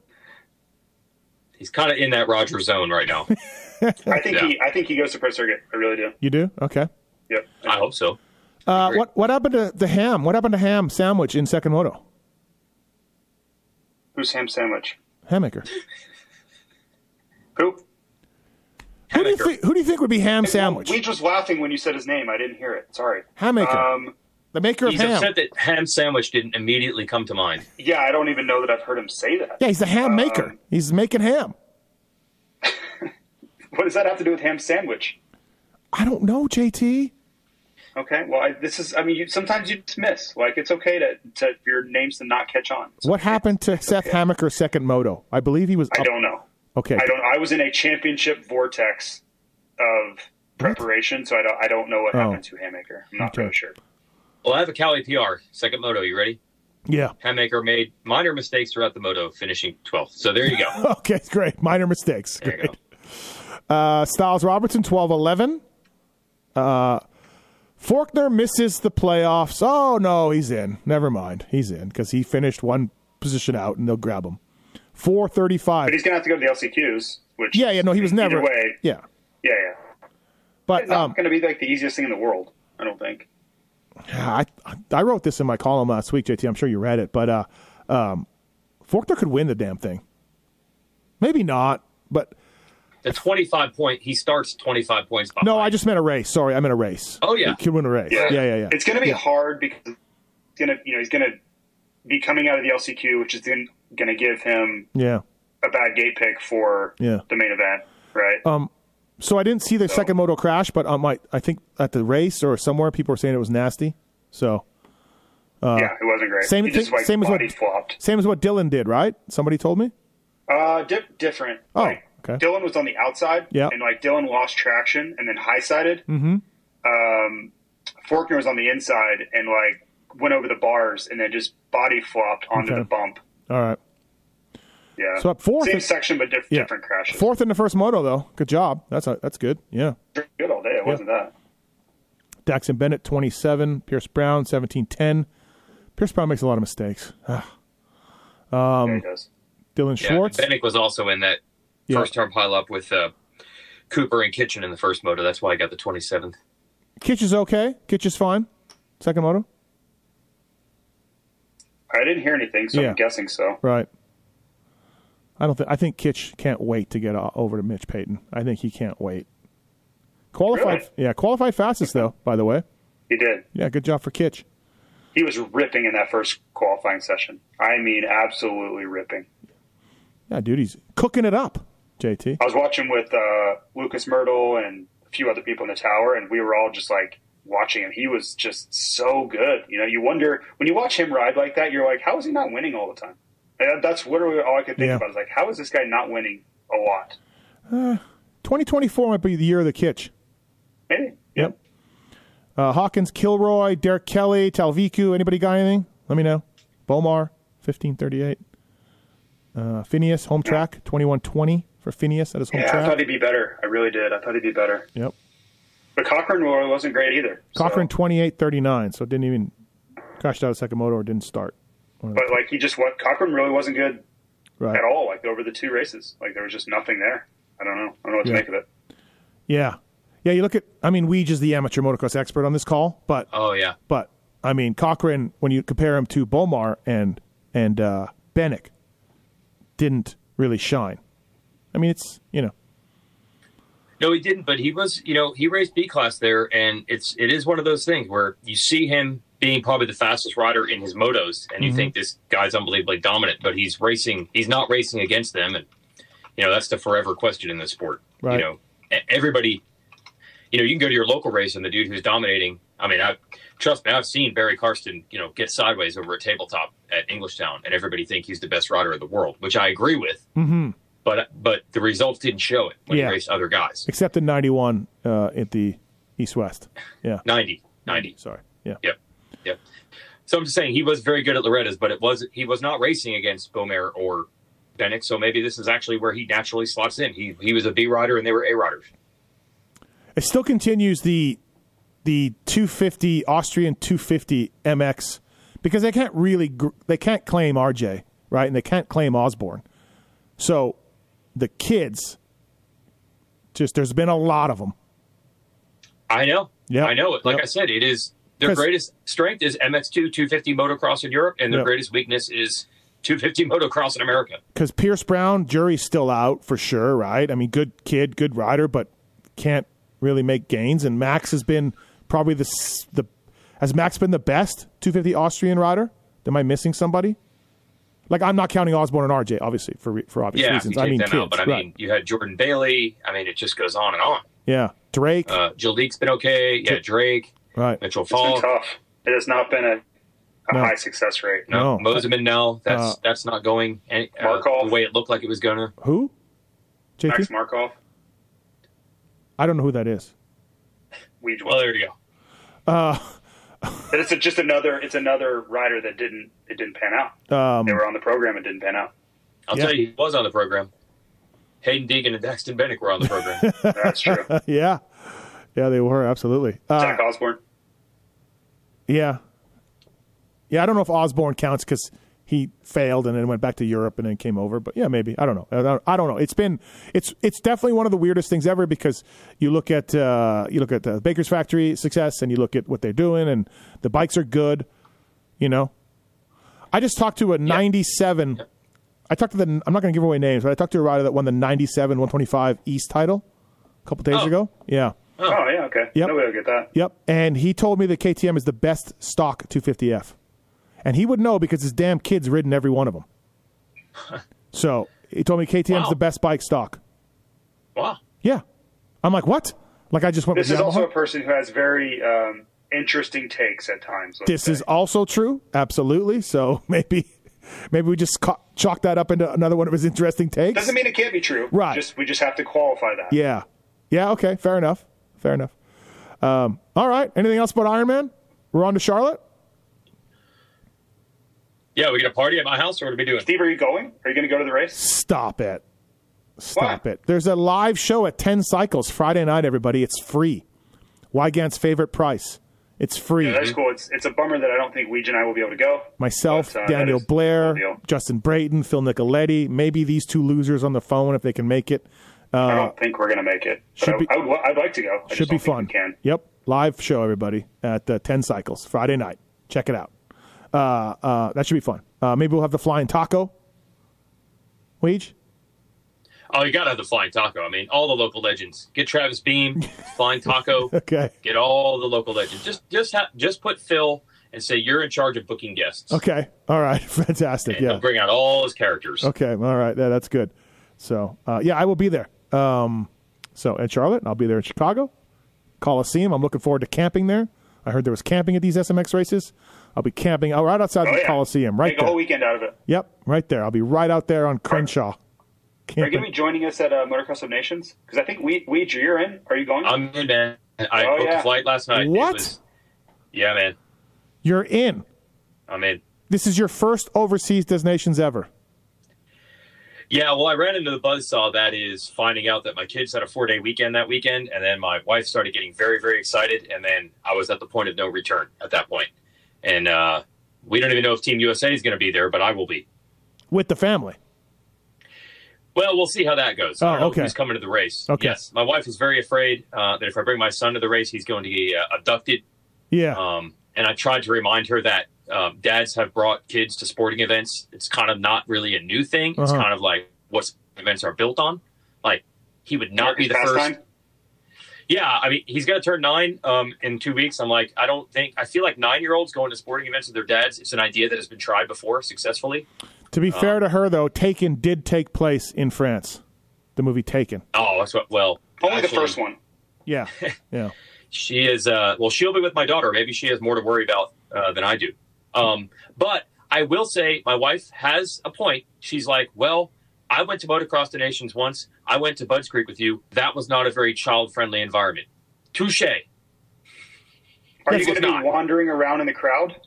He's kind of in that Roger zone right now. I think Yeah. he. I think he goes to pro circuit. I really do. You do? Okay. Yep. I hope so. Uh, what what happened to the ham? What happened to ham sandwich in second moto? Who's ham sandwich? Hammaker. Who? Who do you Hammaker. think? Who do you think would be ham sandwich? We was laughing when you said his name. I didn't hear it. Sorry. Hammaker. Um, the maker of He's ham. upset that ham sandwich didn't immediately come to mind. Yeah, I don't even know that I've heard him say that. Yeah, he's the ham maker. Um, He's making ham. What does that have to do with ham sandwich? I don't know, JT. Okay, well, I, this is. I mean, you, sometimes you just miss. Like, it's okay to, to your names to not catch on. It's What okay. happened to Seth Hammaker's second moto? I believe he was. I don't know. Okay, I don't. I was in a championship vortex of preparation, so I don't. I don't know what Oh. happened to Hammaker. I'm not Okay. really sure. Well, I have a Cali PR second moto. You ready? yeah. Hammaker made minor mistakes throughout the moto, finishing 12th. So there you go. Okay, great. Minor mistakes. There Great. Uh, Stilez Robertson, 12 11. Uh, Forkner misses the playoffs. Oh, no, he's in. Never mind. He's in because he finished one position out and they'll grab him. 435. But he's gonna have to go to the LCQs. Which Yeah, yeah, no, he was either never. way. Yeah. Yeah, yeah. But It's not um, going to be like the easiest thing in the world. I don't think. I, I wrote this in my column last week, JT. I'm sure you read it. But uh, um, Forkner could win the damn thing. Maybe not, but The 25 point, he starts 25 points behind. no, I just meant a race. Sorry, I meant a race. Oh, yeah. He could win a race. Yeah, Yeah, yeah, yeah. It's going to be Yeah. hard because he's going to, you know, he's going to be coming out of the LCQ, which is going to give him Yeah. a bad gate pick for Yeah. the main event, right? Um, So I didn't see the second moto crash, but on my, I think at the race or somewhere, people were saying it was nasty. So yeah, it wasn't great. uh, same thing- like same as what- flopped. same as what Dilan did, right? Somebody told me. Uh, di- different. Oh, like, okay. Dilan was on the outside, Yeah. and like Dilan lost traction and then high sided. Mm-hmm. Um, Forkner was on the inside and like went over the bars and then just body flopped onto Okay. the bump. All right. Yeah, So up fourth same is- section but diff- Yeah. different crashes. Fourth in the first moto, though. Good job. That's a, that's good. Yeah. good all day. It wasn't that. Daxton Bennick, 27. Pierce Brown, 17 10. Pierce Brown makes a lot of mistakes. Ah. yeah, he does. Dilan Yeah, Schwartz. Bennick was also in that Yeah. first term pile up with uh, Cooper and Kitchen in the first moto. That's why I got the 27th. Kitch is okay. Kitch is fine. Second moto. I didn't hear anything, so Yeah. I'm guessing so. Right. I don't think. I think Kitch can't wait to get over to Mitch Payton. I think he can't wait. Qualified. Really? Yeah, qualified fastest though. By the way. He did. Yeah, good job for Kitch. He was ripping in that first qualifying session. I mean, absolutely ripping. Yeah, dude, he's cooking it up. JT. I was watching with uh, Lucas Mirtl and a few other people in the tower, and we were all just like watching him. He was just so good. You know, you wonder when you watch him ride like that, you're like, how is he not winning all the time? And that's literally all I could think Yeah. about. Is like, how is this guy not winning a lot? 2024 might be the year of the Kitch. Maybe. Yep. Uh, Hawkins, Kilroy, Derek Kelley, Talviku. Anybody got anything? Let me know. Beaumer, 1538. Uh, Phineas, home track, 2120 for Phineas at his home Yeah, I thought he'd be better. I really did. I thought he'd be better. Yep. But Cochran wasn't great either. so- Cochran, 2839. So it didn't even crashed out a second motor or didn't start. But like he just what Cochran really wasn't good Right. at all. Like over the two races, like there was just nothing there. I don't know. I don't know what Yeah. to make of it. Yeah. Yeah, you look at, I mean, Weege is the amateur motocross expert on this call, but, Oh, yeah. but I mean, Cochran, when you compare him to Beaumer and, and, uh, Bennick, didn't really shine. I mean, it's, you know, No, he didn't, but he was, you know, he raced B class there, and it's it is one of those things where you see him being probably the fastest rider in his motos, and you Mm-hmm. think this guy's unbelievably dominant, but he's racing, he's not racing against them, and you know that's the forever question in this sport. Right. You know, everybody, you know, you can go to your local race, and the dude who's dominating. I mean, I trust me, I've seen Barry Carsten, you know, get sideways over a tabletop at Englishtown, and everybody think he's the best rider in the world, which I agree with. hmm But but the results didn't show it when Yeah. he raced other guys. except in 91 uh, at the East West. Yeah. 90, 90. Sorry. Yeah. Yep. Yep. So I'm just saying he was very good at Loretta's, but it was he was not racing against Beaumer or Bennick. So maybe this is actually where he naturally slots in. He he was a B rider and they were A riders. It still continues the the 250 Austrian 250 MX because they can't really gr- they can't claim RJ right and they can't claim Osborne. So the kids just there's been a lot of them. I know. Yeah, I know it. Like Yep. I said, it is their greatest strength is MX2 250 motocross in Europe, and their Yep. greatest weakness is 250 motocross in America. Because Pierce Brown, jury's still out for sure, right? I mean, good kid, good rider, but can't really make gains. And Max has been probably the the Has Max been the best 250 Austrian rider? Am I missing somebody? Like I'm not counting Osborne and RJ, obviously for for obvious Yeah, reasons. I mean kids, out, but I right? mean, you had Jordan Bailey. I mean, it just goes on and on. yeah, Drake, Uh, Jaldeek's been okay. Yeah, Drake, right? Mitchell It's been tough. It has not been a, a No. high success rate. No, No. Moseman, no, that's Uh, that's not going any, uh, Markov. the way it looked like it was going to. Who? JT? Max Markov, I don't know who that is. We Well, there you go. Uh, But it's a, just another. It's another rider that didn't. It didn't pan out. um, They were on the program. It didn't pan out. I'll Yeah. tell you, he was on the program. Haiden Deegan and Daxton Bennick were on the program. That's true. yeah, yeah, they were absolutely. Uh, Zach Osborne. Yeah. Yeah, I don't know if Osborne counts because he failed and then went back to Europe and then came over. But yeah, maybe I don't know. I don't, know. It's been it's it's definitely one of the weirdest things ever because you look at uh, you look at the Baker's Factory success and you look at what they're doing and the bikes are good. You know, I just talked to a '97. I talked to the. I'm not going to give away names, but I talked to a rider that won the '97 125 East title a couple days Oh. ago. Yeah. Oh yeah. Okay. Yep. Nobody will get that. Yep. And he told me that KTM is the best stock 250F. And he would know because his damn kid's ridden every one of them. so he told me KTM's Wow. the best bike stock. wow. Yeah. I'm like, what? Like I just went This is also a person who has very um, interesting takes at times. This say. is also true. Absolutely. So maybe maybe we just ca- chalk that up into another one of his interesting takes. doesn't mean it can't be true. Right. Just we just have to qualify that. yeah. Yeah. Okay. Fair enough. Fair enough. Um, all right. Anything else about Iron Man? We're on to Charlotte. Yeah, we get a party at my house. Or what are we doing? Steve, are you going? Are you going to go to the race? Stop it. Stop Why? it. There's a live show at 10 Cycles Friday night, everybody. It's free. Weigandt's favorite price. It's free. Yeah, that's cool. It's it's a bummer that I don't think Weege and I will be able to go. Myself, But, uh, Daniel Blair. Justin Brayton, Phil Nicoletti, maybe these two losers on the phone if they can make it. I don't think we're going to make it. Should I, be- I would, I'd like to go. I Should be fun. we Can. Yep. Live show, everybody, at uh, 10 Cycles Friday night. Check it out. Uh, uh, that should be fun. Uh, maybe we'll have the flying taco. Weege? Oh, you got to have the Flying Taco. I mean, all the local legends. Get Travis Beam, Flying Taco. Okay. Get all the local legends. Just just ha- just put Phil and say you're in charge of booking guests. Okay. All right. Fantastic. And Yeah. bring out all his characters. Okay, all right, yeah, that's good. So, uh, yeah, I will be there. Um, so in Charlotte, and I'll be there in Chicago, Coliseum. I'm looking forward to camping there. I heard there was camping at these SMX races. I'll be camping out right outside Oh, the yeah. Coliseum, right Make a whole weekend out of it. Yep, right there. I'll be right out there on Crenshaw. Are you going to be joining us at uh, Motocross of Nations? Because I think we, Weege, you're in. Are you going? I'm in, man. I Oh, booked yeah. a flight last night. What? was- yeah, man. You're in. I'm in. This is your first overseas destinations ever. Yeah, well, I ran into the buzzsaw that is finding out that my kids had a four day weekend that weekend, and then my wife started getting very, very excited, and then I was at the point of no return at that point. And uh, we don't even know if Team USA is going to be there, but I will be. With the family. Well, we'll see how that goes. Oh, I don't know okay. Who's coming to the race? Okay. Yes, my wife is very afraid uh, that if I bring my son to the race, he's going to be uh, abducted. Yeah. Um, and I tried to remind her that um, dads have brought kids to sporting events. It's kind of not really a new thing. It's Uh-huh. kind of like what events are built on. Like he would not be the first. pastime? Yeah, I mean he's going to turn nine um, in two weeks. I'm like, I don't think I feel like nine year olds going to sporting events with their dads. It's an idea that has been tried before successfully. to be fair um, to her, though, Taken did take place in France. The movie Taken. Oh, that's what. Well, Only actually, the first one. Yeah. Yeah. She is. Uh, well, she'll be with my daughter. Maybe she has more to worry about uh, than I do. Um, but I will say, my wife has a point. She's like, "Well, I went to Motocross the Nations once. I went to Bud's Creek with you. That was not a very child-friendly environment." Touche. Are you going to be wandering around in the crowd?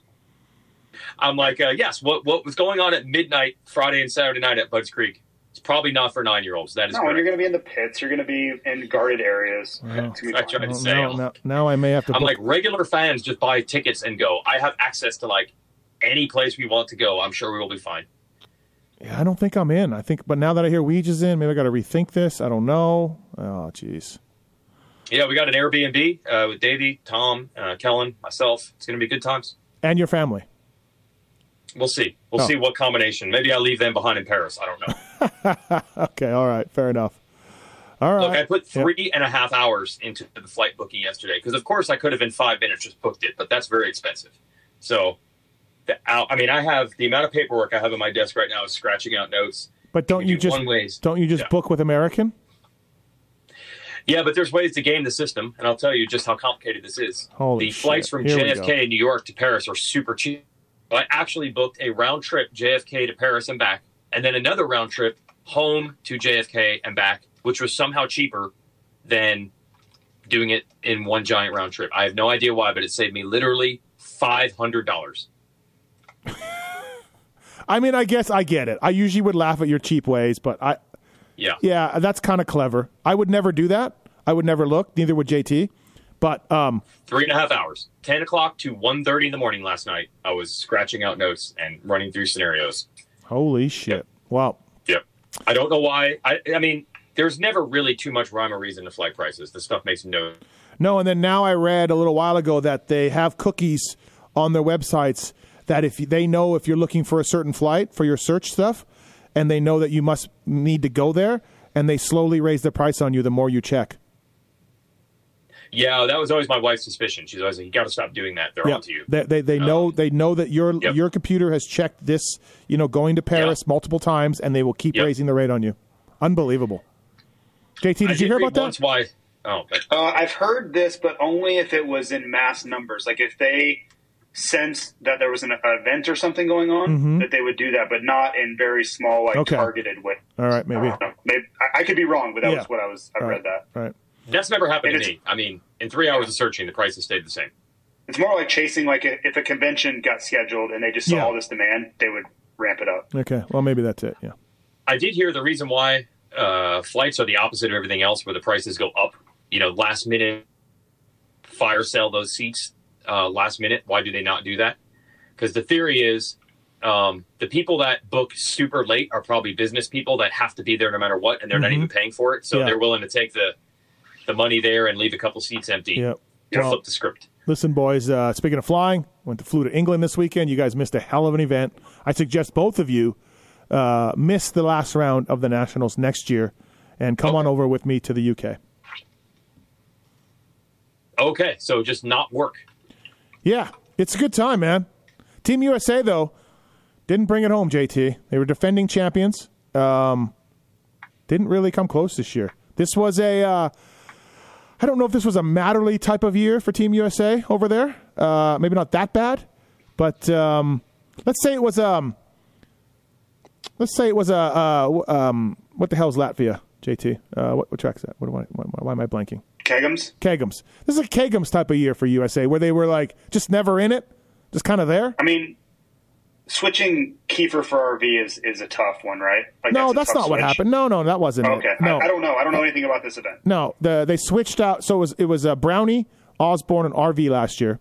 I'm like, uh, yes. What what was going on at midnight Friday and Saturday night at Bud's Creek? It's probably not for nine-year-olds. That is No, correct. you're going to be in the pits. You're going to be in guarded areas. Wow. It's gonna be I fun. tried to Well, say. now, now, now I may have to. I'm book- like regular fans just buy tickets and go. I have access to like any place we want to go. I'm sure we will be fine. Yeah, I don't think I'm in. I think, but now that I hear Weege is in, maybe I got to rethink this. I don't know. Oh, jeez. Yeah, we got an Airbnb uh, with Davey, Tom, uh, Kellen, myself. It's going to be good times. And your family. We'll see. We'll Oh. see what combination. Maybe I leave them behind in Paris. I don't know. Okay, all right, fair enough. All right. Look, I put three and a half hours into the flight booking yesterday because, of course, I could have in five minutes just booked it, but that's very expensive. So, the, I mean, I have the amount of paperwork I have on my desk right now is scratching out notes. But don't you do just ways. don't you just Yeah. book with American? Yeah, but there's ways to game the system, and I'll tell you just how complicated this is. Holy the flights from Here JFK in New York to Paris are super cheap. I actually booked a round trip JFK to Paris and back, and then another round trip home to JFK and back, which was somehow cheaper than doing it in one giant round trip. I have no idea why, but it saved me literally five hundred dollars. I mean, I guess I get it. I usually would laugh at your cheap ways, but I Yeah. yeah, that's kind of clever. I would never do that. I would never look. Neither would JT. But um, three and a half hours 10 o'clock to 1.30 in the morning last night i was scratching out notes and running through scenarios holy shit! Wow. yep i don't know why i, I mean there's never really too much rhyme or reason to flight prices this stuff makes no No, and then now I read a little while ago that they have cookies on their websites that if they know if you're looking for a certain flight for your search stuff, and they know that you must need to go there, and they slowly raise the price on you the more you check. Yeah that was always my wife's suspicion she's always like you got to stop doing that they're Yeah, on to you they they, they know they know that your Yep. your computer has checked this, you know, going to Paris Yep. multiple times, and they will keep Yep. raising the rate on you. Unbelievable. JT, I did you hear about that? once why oh but Uh, I've heard this, but only if it was in mass numbers. Like if they sensed that there was an event or something going on, that they would do that, but not in very small, like Mm-hmm. Okay. targeted way. All right, maybe. I. Maybe I, I could be wrong, but that Yeah. was what I was. I All read right. that. All right. That's never happened to me i mean in three hours of searching the prices stayed the same It's more like chasing. Like if if a convention got scheduled and they just saw Yeah. all this demand, they would ramp it up. Okay. Well, maybe that's it. Yeah. I did hear the reason why uh, flights are the opposite of everything else, where the prices go up. You know, last minute fire sale those seats uh, last minute. Why do they not do that? Because the theory is um, the people that book super late are probably business people that have to be there no matter what, and they're not Mhm. even paying for it, so Yeah. they're willing to take the the money there and leave a couple seats empty. Yeah. to Well, flip the script. Listen, boys, uh, speaking of flying, went to flew to England this weekend. You guys missed a hell of an event. I suggest both of you uh, miss the last round of the Nationals next year and come on over with me to the UK. Okay, so just not work. Yeah, it's a good time, man. Team USA, though, didn't bring it home, JT. They were defending champions. Um, didn't really come close this year. This was a, uh, I don't know if this was a Matterley type of year for Team USA over there. Uh, maybe not that bad, but um, let's say it was, um, let's say it was a, uh, um, what the hell is Latvia, JT? Uh, what, what track's that? What am I, why, why am I blanking? Kegums. Kegums. This is a Kegums type of year for USA where they were like just never in it, just kind of there. I mean, switching Keefer for RV is is a tough one, right? Like No, that's tough not what happened. No, no, that wasn't Okay, it. No, I, I don't know. I don't know anything about this event. no. The they switched out. So it was it was uh, Brownie, Osborne, and RV last year,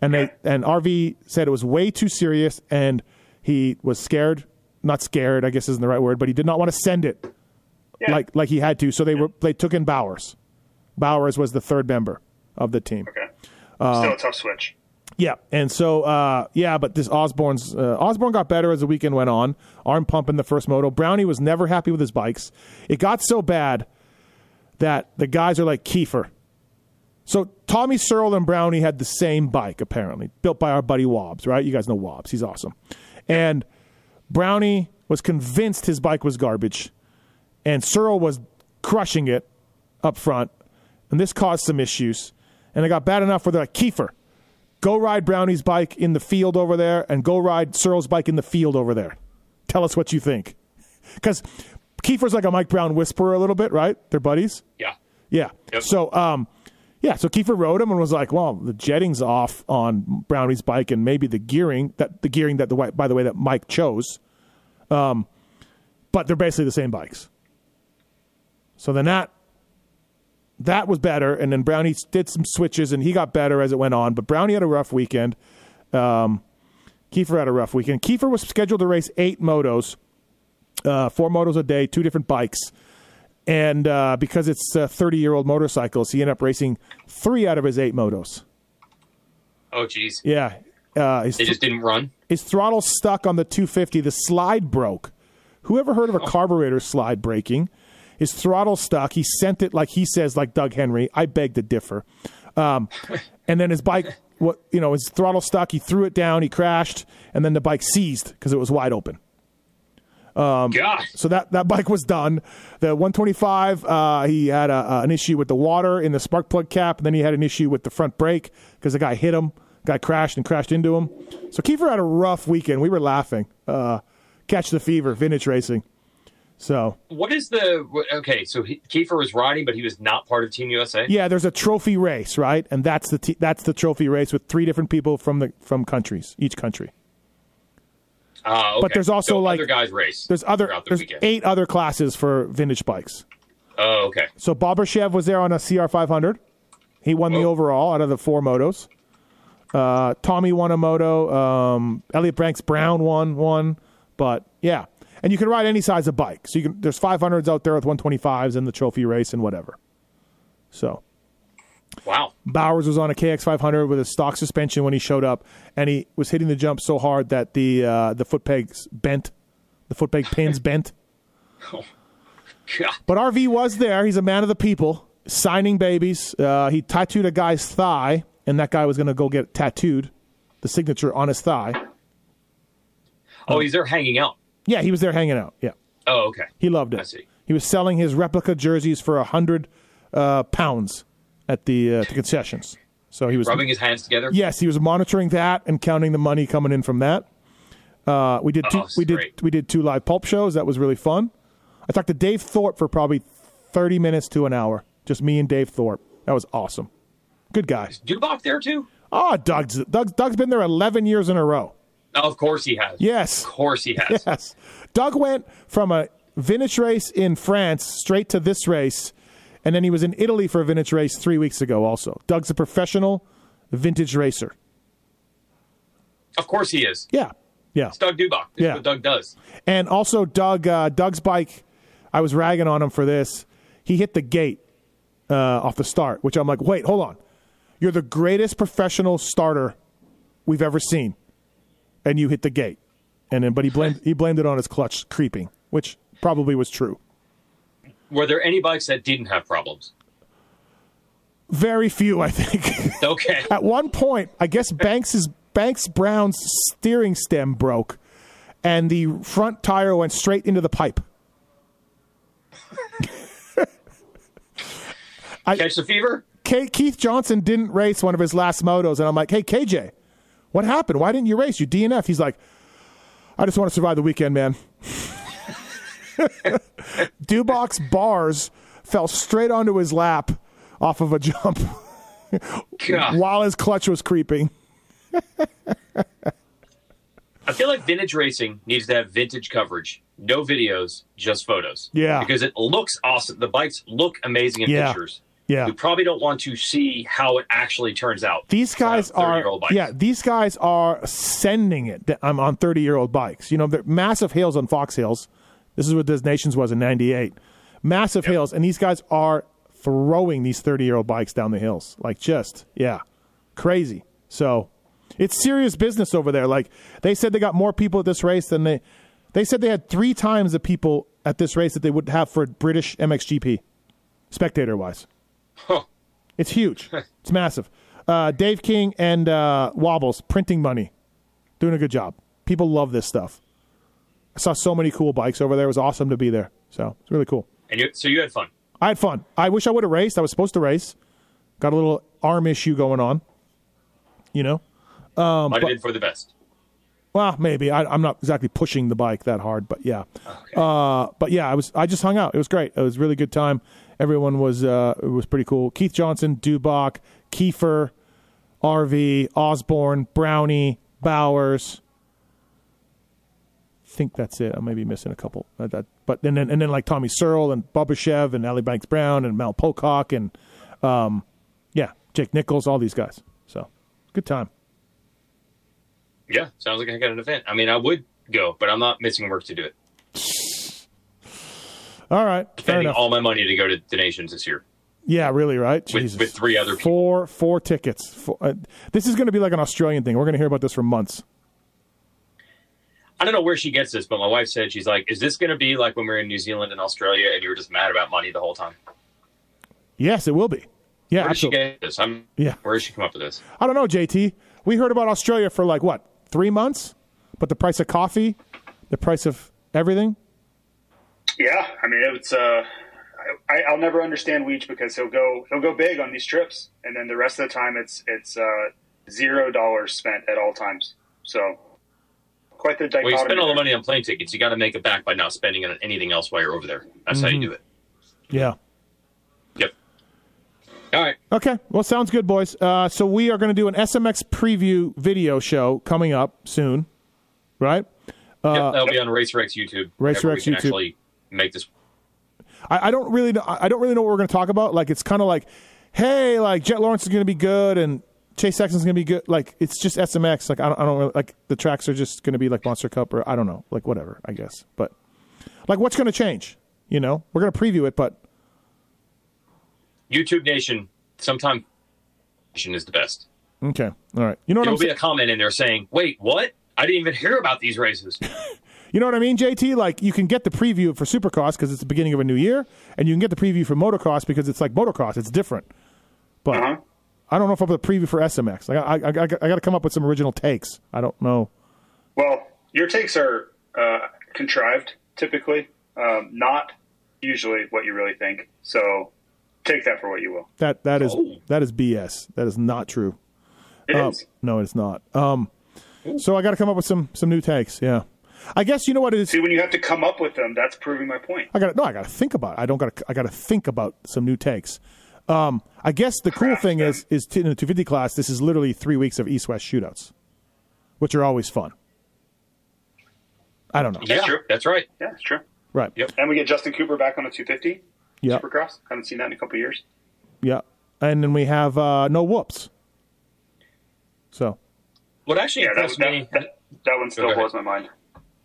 and they and RV said it was way too serious, and he was scared. Not scared, I guess isn't the right word, but he did not want to send it Yeah. like like he had to. So they were they took in Bowers. Bowers was the third member of the team. Okay, Uh, still a tough switch. Yeah, and so uh, yeah, but this Osborne's uh, Osborne got better as the weekend went on. Arm pump in the first moto. Brownie was never happy with his bikes. It got so bad that the guys are like Keefer. So Tommy Searle and Brownie had the same bike apparently, built by our buddy Wobbs. Right? You guys know Wobbs. He's awesome. And Brownie was convinced his bike was garbage, and Searle was crushing it up front, and this caused some issues. And it got bad enough where they're like Keefer go ride Brownie's bike in the field over there and go ride Searle's bike in the field over there. Tell us what you think. Because Keefer's like a Mike Brown whisperer a little bit, right? They're buddies. Yeah. Yeah. Yep. So, um, yeah. So Keefer rode him and was like, "Well, the jetting's off on Brownie's bike, and maybe the gearing that the gearing that the by the way that Mike chose, um, but they're basically the same bikes." So then that that was better, and then Brownie did some switches, and he got better as it went on. But Brownie had a rough weekend. Um, Keefer had a rough weekend. Keefer was scheduled to race eight motos, uh, four motos a day, two different bikes and uh, because it's uh, 30 year old motorcycles, he ended up racing three out of his eight motos. Oh, geez. Yeah, uh, his, They just didn't run. his throttle stuck on the 250. The slide broke. Whoever heard of a carburetor slide breaking? His throttle stuck. He sent it like he says, like Doug Henry. I beg to differ. Um, and then his bike, what you know, his throttle stuck. He threw it down. He crashed, and then the bike seized because it was wide open. God. So that, that bike was done. The 125, uh, he had a, uh, an issue with the water in the spark plug cap, and then he had an issue with the front brake because the guy hit him. Guy crashed and crashed into him. So Keefer had a rough weekend. We were laughing. Uh, catch the fever, vintage racing. So What is the okay? So he, Keefer was riding, but he was not part of Team USA. yeah, there's a trophy race, right? And that's the t- that's the trophy race with three different people from the from countries, each country. Ah, okay. But there's also, So like- other guys race. There's other the there's weekend. eight other classes for vintage bikes. Oh, okay. So Bobryshev was there on a CR500. He won the overall out of the four motos. Uh, Tommy won a moto. Um, Elliott Banks-Browne won one. But yeah, and you can ride any size of bike. So you can. There's 500s out there with 125s in the trophy race and whatever. So Wow. Bowers was on a KX500 with a stock suspension when he showed up, and he was hitting the jump so hard that the uh, the foot pegs bent, the foot peg pins bent. Oh. God. But RV was there. He's a man of the people, signing babies. Uh, he tattooed a guy's thigh, and that guy was going to go get tattooed, the signature on his thigh. Oh, he's there hanging out. Yeah, he was there hanging out. Yeah, Oh, okay. he loved it. I see. He was selling his replica jerseys for a hundred uh, pounds at the, uh, the concessions. So he was Rubbing his hands together. Yes, he was monitoring that and counting the money coming in from that. Uh, we did two, Oh, we did great. we did two live pulp shows. That was really fun. I talked to Dave Thorpe for probably thirty minutes to an hour. Just me and Dave Thorpe. That was awesome. Good guy. Dubach there too. Oh, Doug's Doug's, Doug's been there eleven years in a row. Of course he has. Yes. Of course he has. Yes. Doug went from a vintage race in France straight to this race, and then he was in Italy for a vintage race three weeks ago. Also, Doug's a professional vintage racer. Of course he is. Yeah. Yeah. It's Doug Dubach. That's Yeah. what Doug does. And also, Doug, uh, Doug's bike. I was ragging on him for this. He hit the gate uh, off the start, which I'm like, wait, hold on. You're the greatest professional starter we've ever seen, and you hit the gate. And then, but he blamed he blamed it on his clutch creeping, which probably was true. Were there any bikes that didn't have problems? Very few, I think. Okay. At one point, I guess Banks's Banks-Browne's steering stem broke, and the front tire went straight into the pipe. Catch the fever? Keith Johnson didn't race one of his last motos, and I'm like, hey, KJ, what happened? Why didn't you race? You DNF. He's like, I just want to survive the weekend, man. Dubach's bars fell straight onto his lap off of a jump while his clutch was creeping. I feel like vintage racing needs to have vintage coverage. No videos, just photos. Yeah. Because it looks awesome. The bikes look amazing in Yeah. pictures. Yeah. You probably don't want to see how it actually turns out. These guys are yeah. These guys are sending it. I'm on 30 year old bikes. You know, they're massive hills on Fox Hills. This is what Des Nations was in '98. Massive hills, and these guys are throwing these 30 year old bikes down the hills. Like just yeah, crazy. So it's serious business over there. Like they said, they got more people at this race than they. They said they had three times the people at this race that they would have for British MXGP, spectator wise. Huh. It's huge. it's massive. Uh, Dave King and uh, Wobbles printing money, doing a good job. People love this stuff. I saw so many cool bikes over there. It was awesome to be there. So it's really cool. And you, so you had fun. I had fun. I wish I would have raced. I was supposed to race. Got a little arm issue going on. You know. Um, Might have been for the best. Well, maybe I, I'm not exactly pushing the bike that hard, but yeah. Uh, but yeah, I was. I just hung out. It was great. It was a really good time. Everyone was. Uh, was pretty cool. Keith Johnson, Dubach, Keefer, RV, Osborne, Brownie, Bowers. I think that's it. I may be missing a couple. Uh, that, but then and then like Tommy Searle and Bobryshev and Ali Banks-Browne and Mel Pocock and um, yeah, Jake Nichols, all these guys. So good time. Yeah, sounds like I got an event. I mean, I would go, but I'm not missing work to do it. All right, Spending all my money to go to the nations this year. Yeah, really, right? With- Jesus. with three other people. Four, four tickets. Four, uh, this is going to be like an Australian thing. We're going to hear about this for months. I don't know where she gets this, but my wife said she's like, "Is this going to be like when we were in New Zealand and Australia, and you were just mad about money the whole time?" Yes, it will be. Yeah, Where did she get this? I'm. Yeah. Where did she come up with this? I don't know, JT. We heard about Australia for like what three months, but the price of coffee, the price of everything. Yeah, I mean it's. Uh, I, I'll never understand Weege because he'll go he'll go big on these trips, and then the rest of the time it's it's uh, zero dollars spent at all times. So quite the dichotomy. Well, you spend all the money on plane tickets. You got to make it back by not spending on anything else while you're over there. That's how you do it. Yeah. Yep. All right. Okay. Well, sounds good, boys. Uh, so we are going to do an SMX preview video show coming up soon, right? yep, that'll be on RacerX YouTube. Racer whenever X we can YouTube. Actually, make this. I, I don't really know, I don't really know what we're going to talk about. Like it's kind of like, hey, like Jett Lawrence is going to be good and Chase Sexton's going to be good. Like it's just SMX. Like I don't, I don't really, like the tracks are just going to be like Monster Cup or I don't know, like whatever. I guess, but like what's going to change? You know, we're going to preview it, but YouTube Nation, sometime is the best. okay, all right. You know what There will be a comment in there saying, "Wait, what? I didn't even hear about these races." You know what I mean, JT? Like you can get the preview for Supercross because it's the beginning of a new year, and you can get the preview for Motocross because it's like Motocross. It's different, but Uh-huh. I don't know if I'm the preview for SMX. Like I, I, I, I got to come up with some original takes. I don't know. Well, your takes are uh, contrived typically, um, not usually what you really think. So take that for what you will. That that is Oh. that is BS. That is not true. It Um, is. no, it's not. Um, so I got to come up with some some new takes. Yeah, I guess you know what it is. See, when you have to come up with them, that's proving my point. I got to no. I got to think about. It. I don't got. I got to think about some new takes. Um, I guess the cool Craft thing them. is is t- in the 250 class. This is literally three weeks of East West shootouts, which are always fun. I don't know. yeah, true. that's right. Yeah, it's true. Right. Yep. And we get Justin Cooper back on a 250 Yeah. Supercross. Haven't seen that in a couple years. Yeah. And then we have uh, no whoops. So What actually Yeah, that, impressed that, me. that, that one still blows my mind.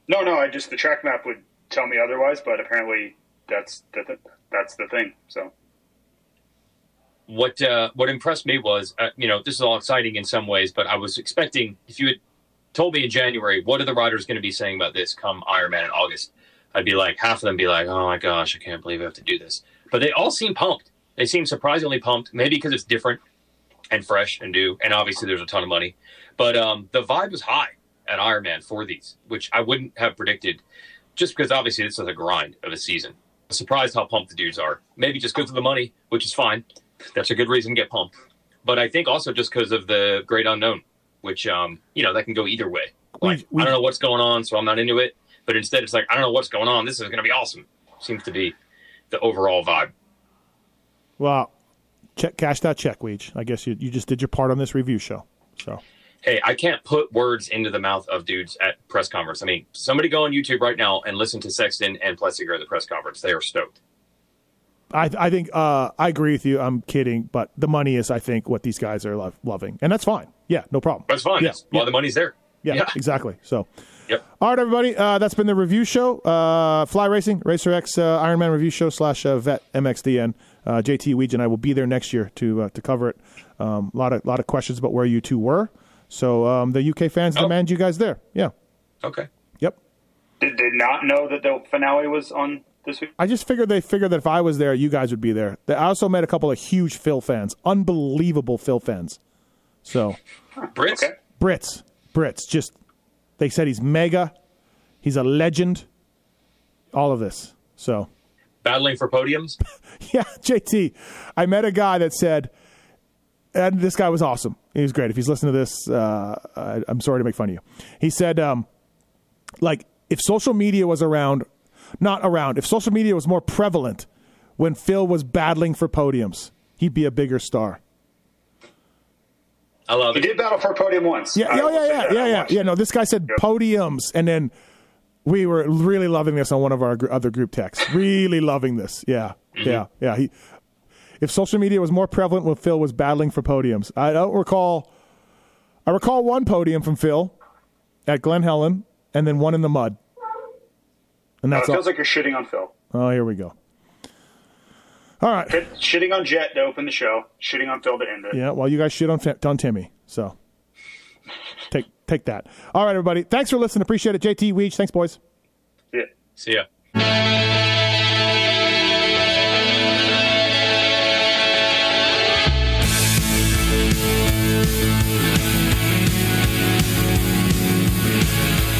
No, no, I just the track map would tell me otherwise, but apparently that's the, the, that's the thing. So what uh, what impressed me was, uh, you know, this is all exciting in some ways, but I was expecting if you had told me in January what are the riders going to be saying about this come Ironman in August, I'd be like half of them be like, oh my gosh, I can't believe I have to do this, but they all seem pumped. They seem surprisingly pumped, maybe because it's different and fresh and new, and obviously there's a ton of money, but um, the vibe was high at Ironman for these, which I wouldn't have predicted, just because obviously this is a grind of a season. I'm surprised how pumped the dudes are. Maybe just because of the money, which is fine that's a good reason to get pumped. But I think also just because of the great unknown, which um, you know that can go either way. Like We- we- I don't know what's going on, so I'm not into it. But instead, it's like I don't know what's going on. This is going to be awesome. Seems to be the overall vibe. well, check cash that check, Weege. I guess you you just did your part on this review show. So Hey, I can't put words into the mouth of dudes at press conference. I mean, somebody go on YouTube right now and listen to Sexton and Plessinger at the press conference. They are stoked. I I think uh, I agree with you. I'm kidding, but the money is I think what these guys are lo- loving, and that's fine. Yeah, no problem. That's fine. Yeah, Well, yeah. the money's there. Yeah, exactly. So. Yep. All right, everybody. Uh, that's been the review show. Uh, Fly Racing, Racer X, uh, Ironman review show slash uh, Vet MXDN. Uh, JT Weege and I will be there next year to uh, to cover it. A um, lot of lot of questions about where you two were. So um, the UK fans Oh. demand you guys there. Yeah. Okay. Yep. did, did not know that the finale was on this week. I just figured they figured that if I was there, you guys would be there. I also met a couple of huge Phil fans, unbelievable Phil fans. So Brits. Okay. Brits, Brits, just they said he's mega, he's a legend, all of this. So Battling for podiums. yeah, JT, I met a guy that said, and this guy was awesome. He was great. If he's listening to this, uh, I, I'm sorry to make fun of you. He said, um, like, if social media was around, not around, if social media was more prevalent when Phil was battling for podiums, he'd be a bigger star. I love He it. He did battle for a podium once. Yeah, I yeah, yeah, yeah, yeah, I yeah, yeah. No, this guy said Yep. podiums, and then we were really loving this on one of our gr- other group texts. Really loving this. Yeah, yeah, yeah. He, if social media was more prevalent when Phil was battling for podiums, I don't recall. I recall one podium from Phil at Glen Helen, and then one in the mud. And that's it all. feels like you're shitting on Phil. oh, here we go. All right. Hit- Shitting on Jett to open the show. Shitting on Phil to end it. Yeah. Well, you guys shit on, on Timmy, so take take that. All right, everybody. Thanks for listening. Appreciate it. JT Weege. Thanks, boys. Yeah. See ya.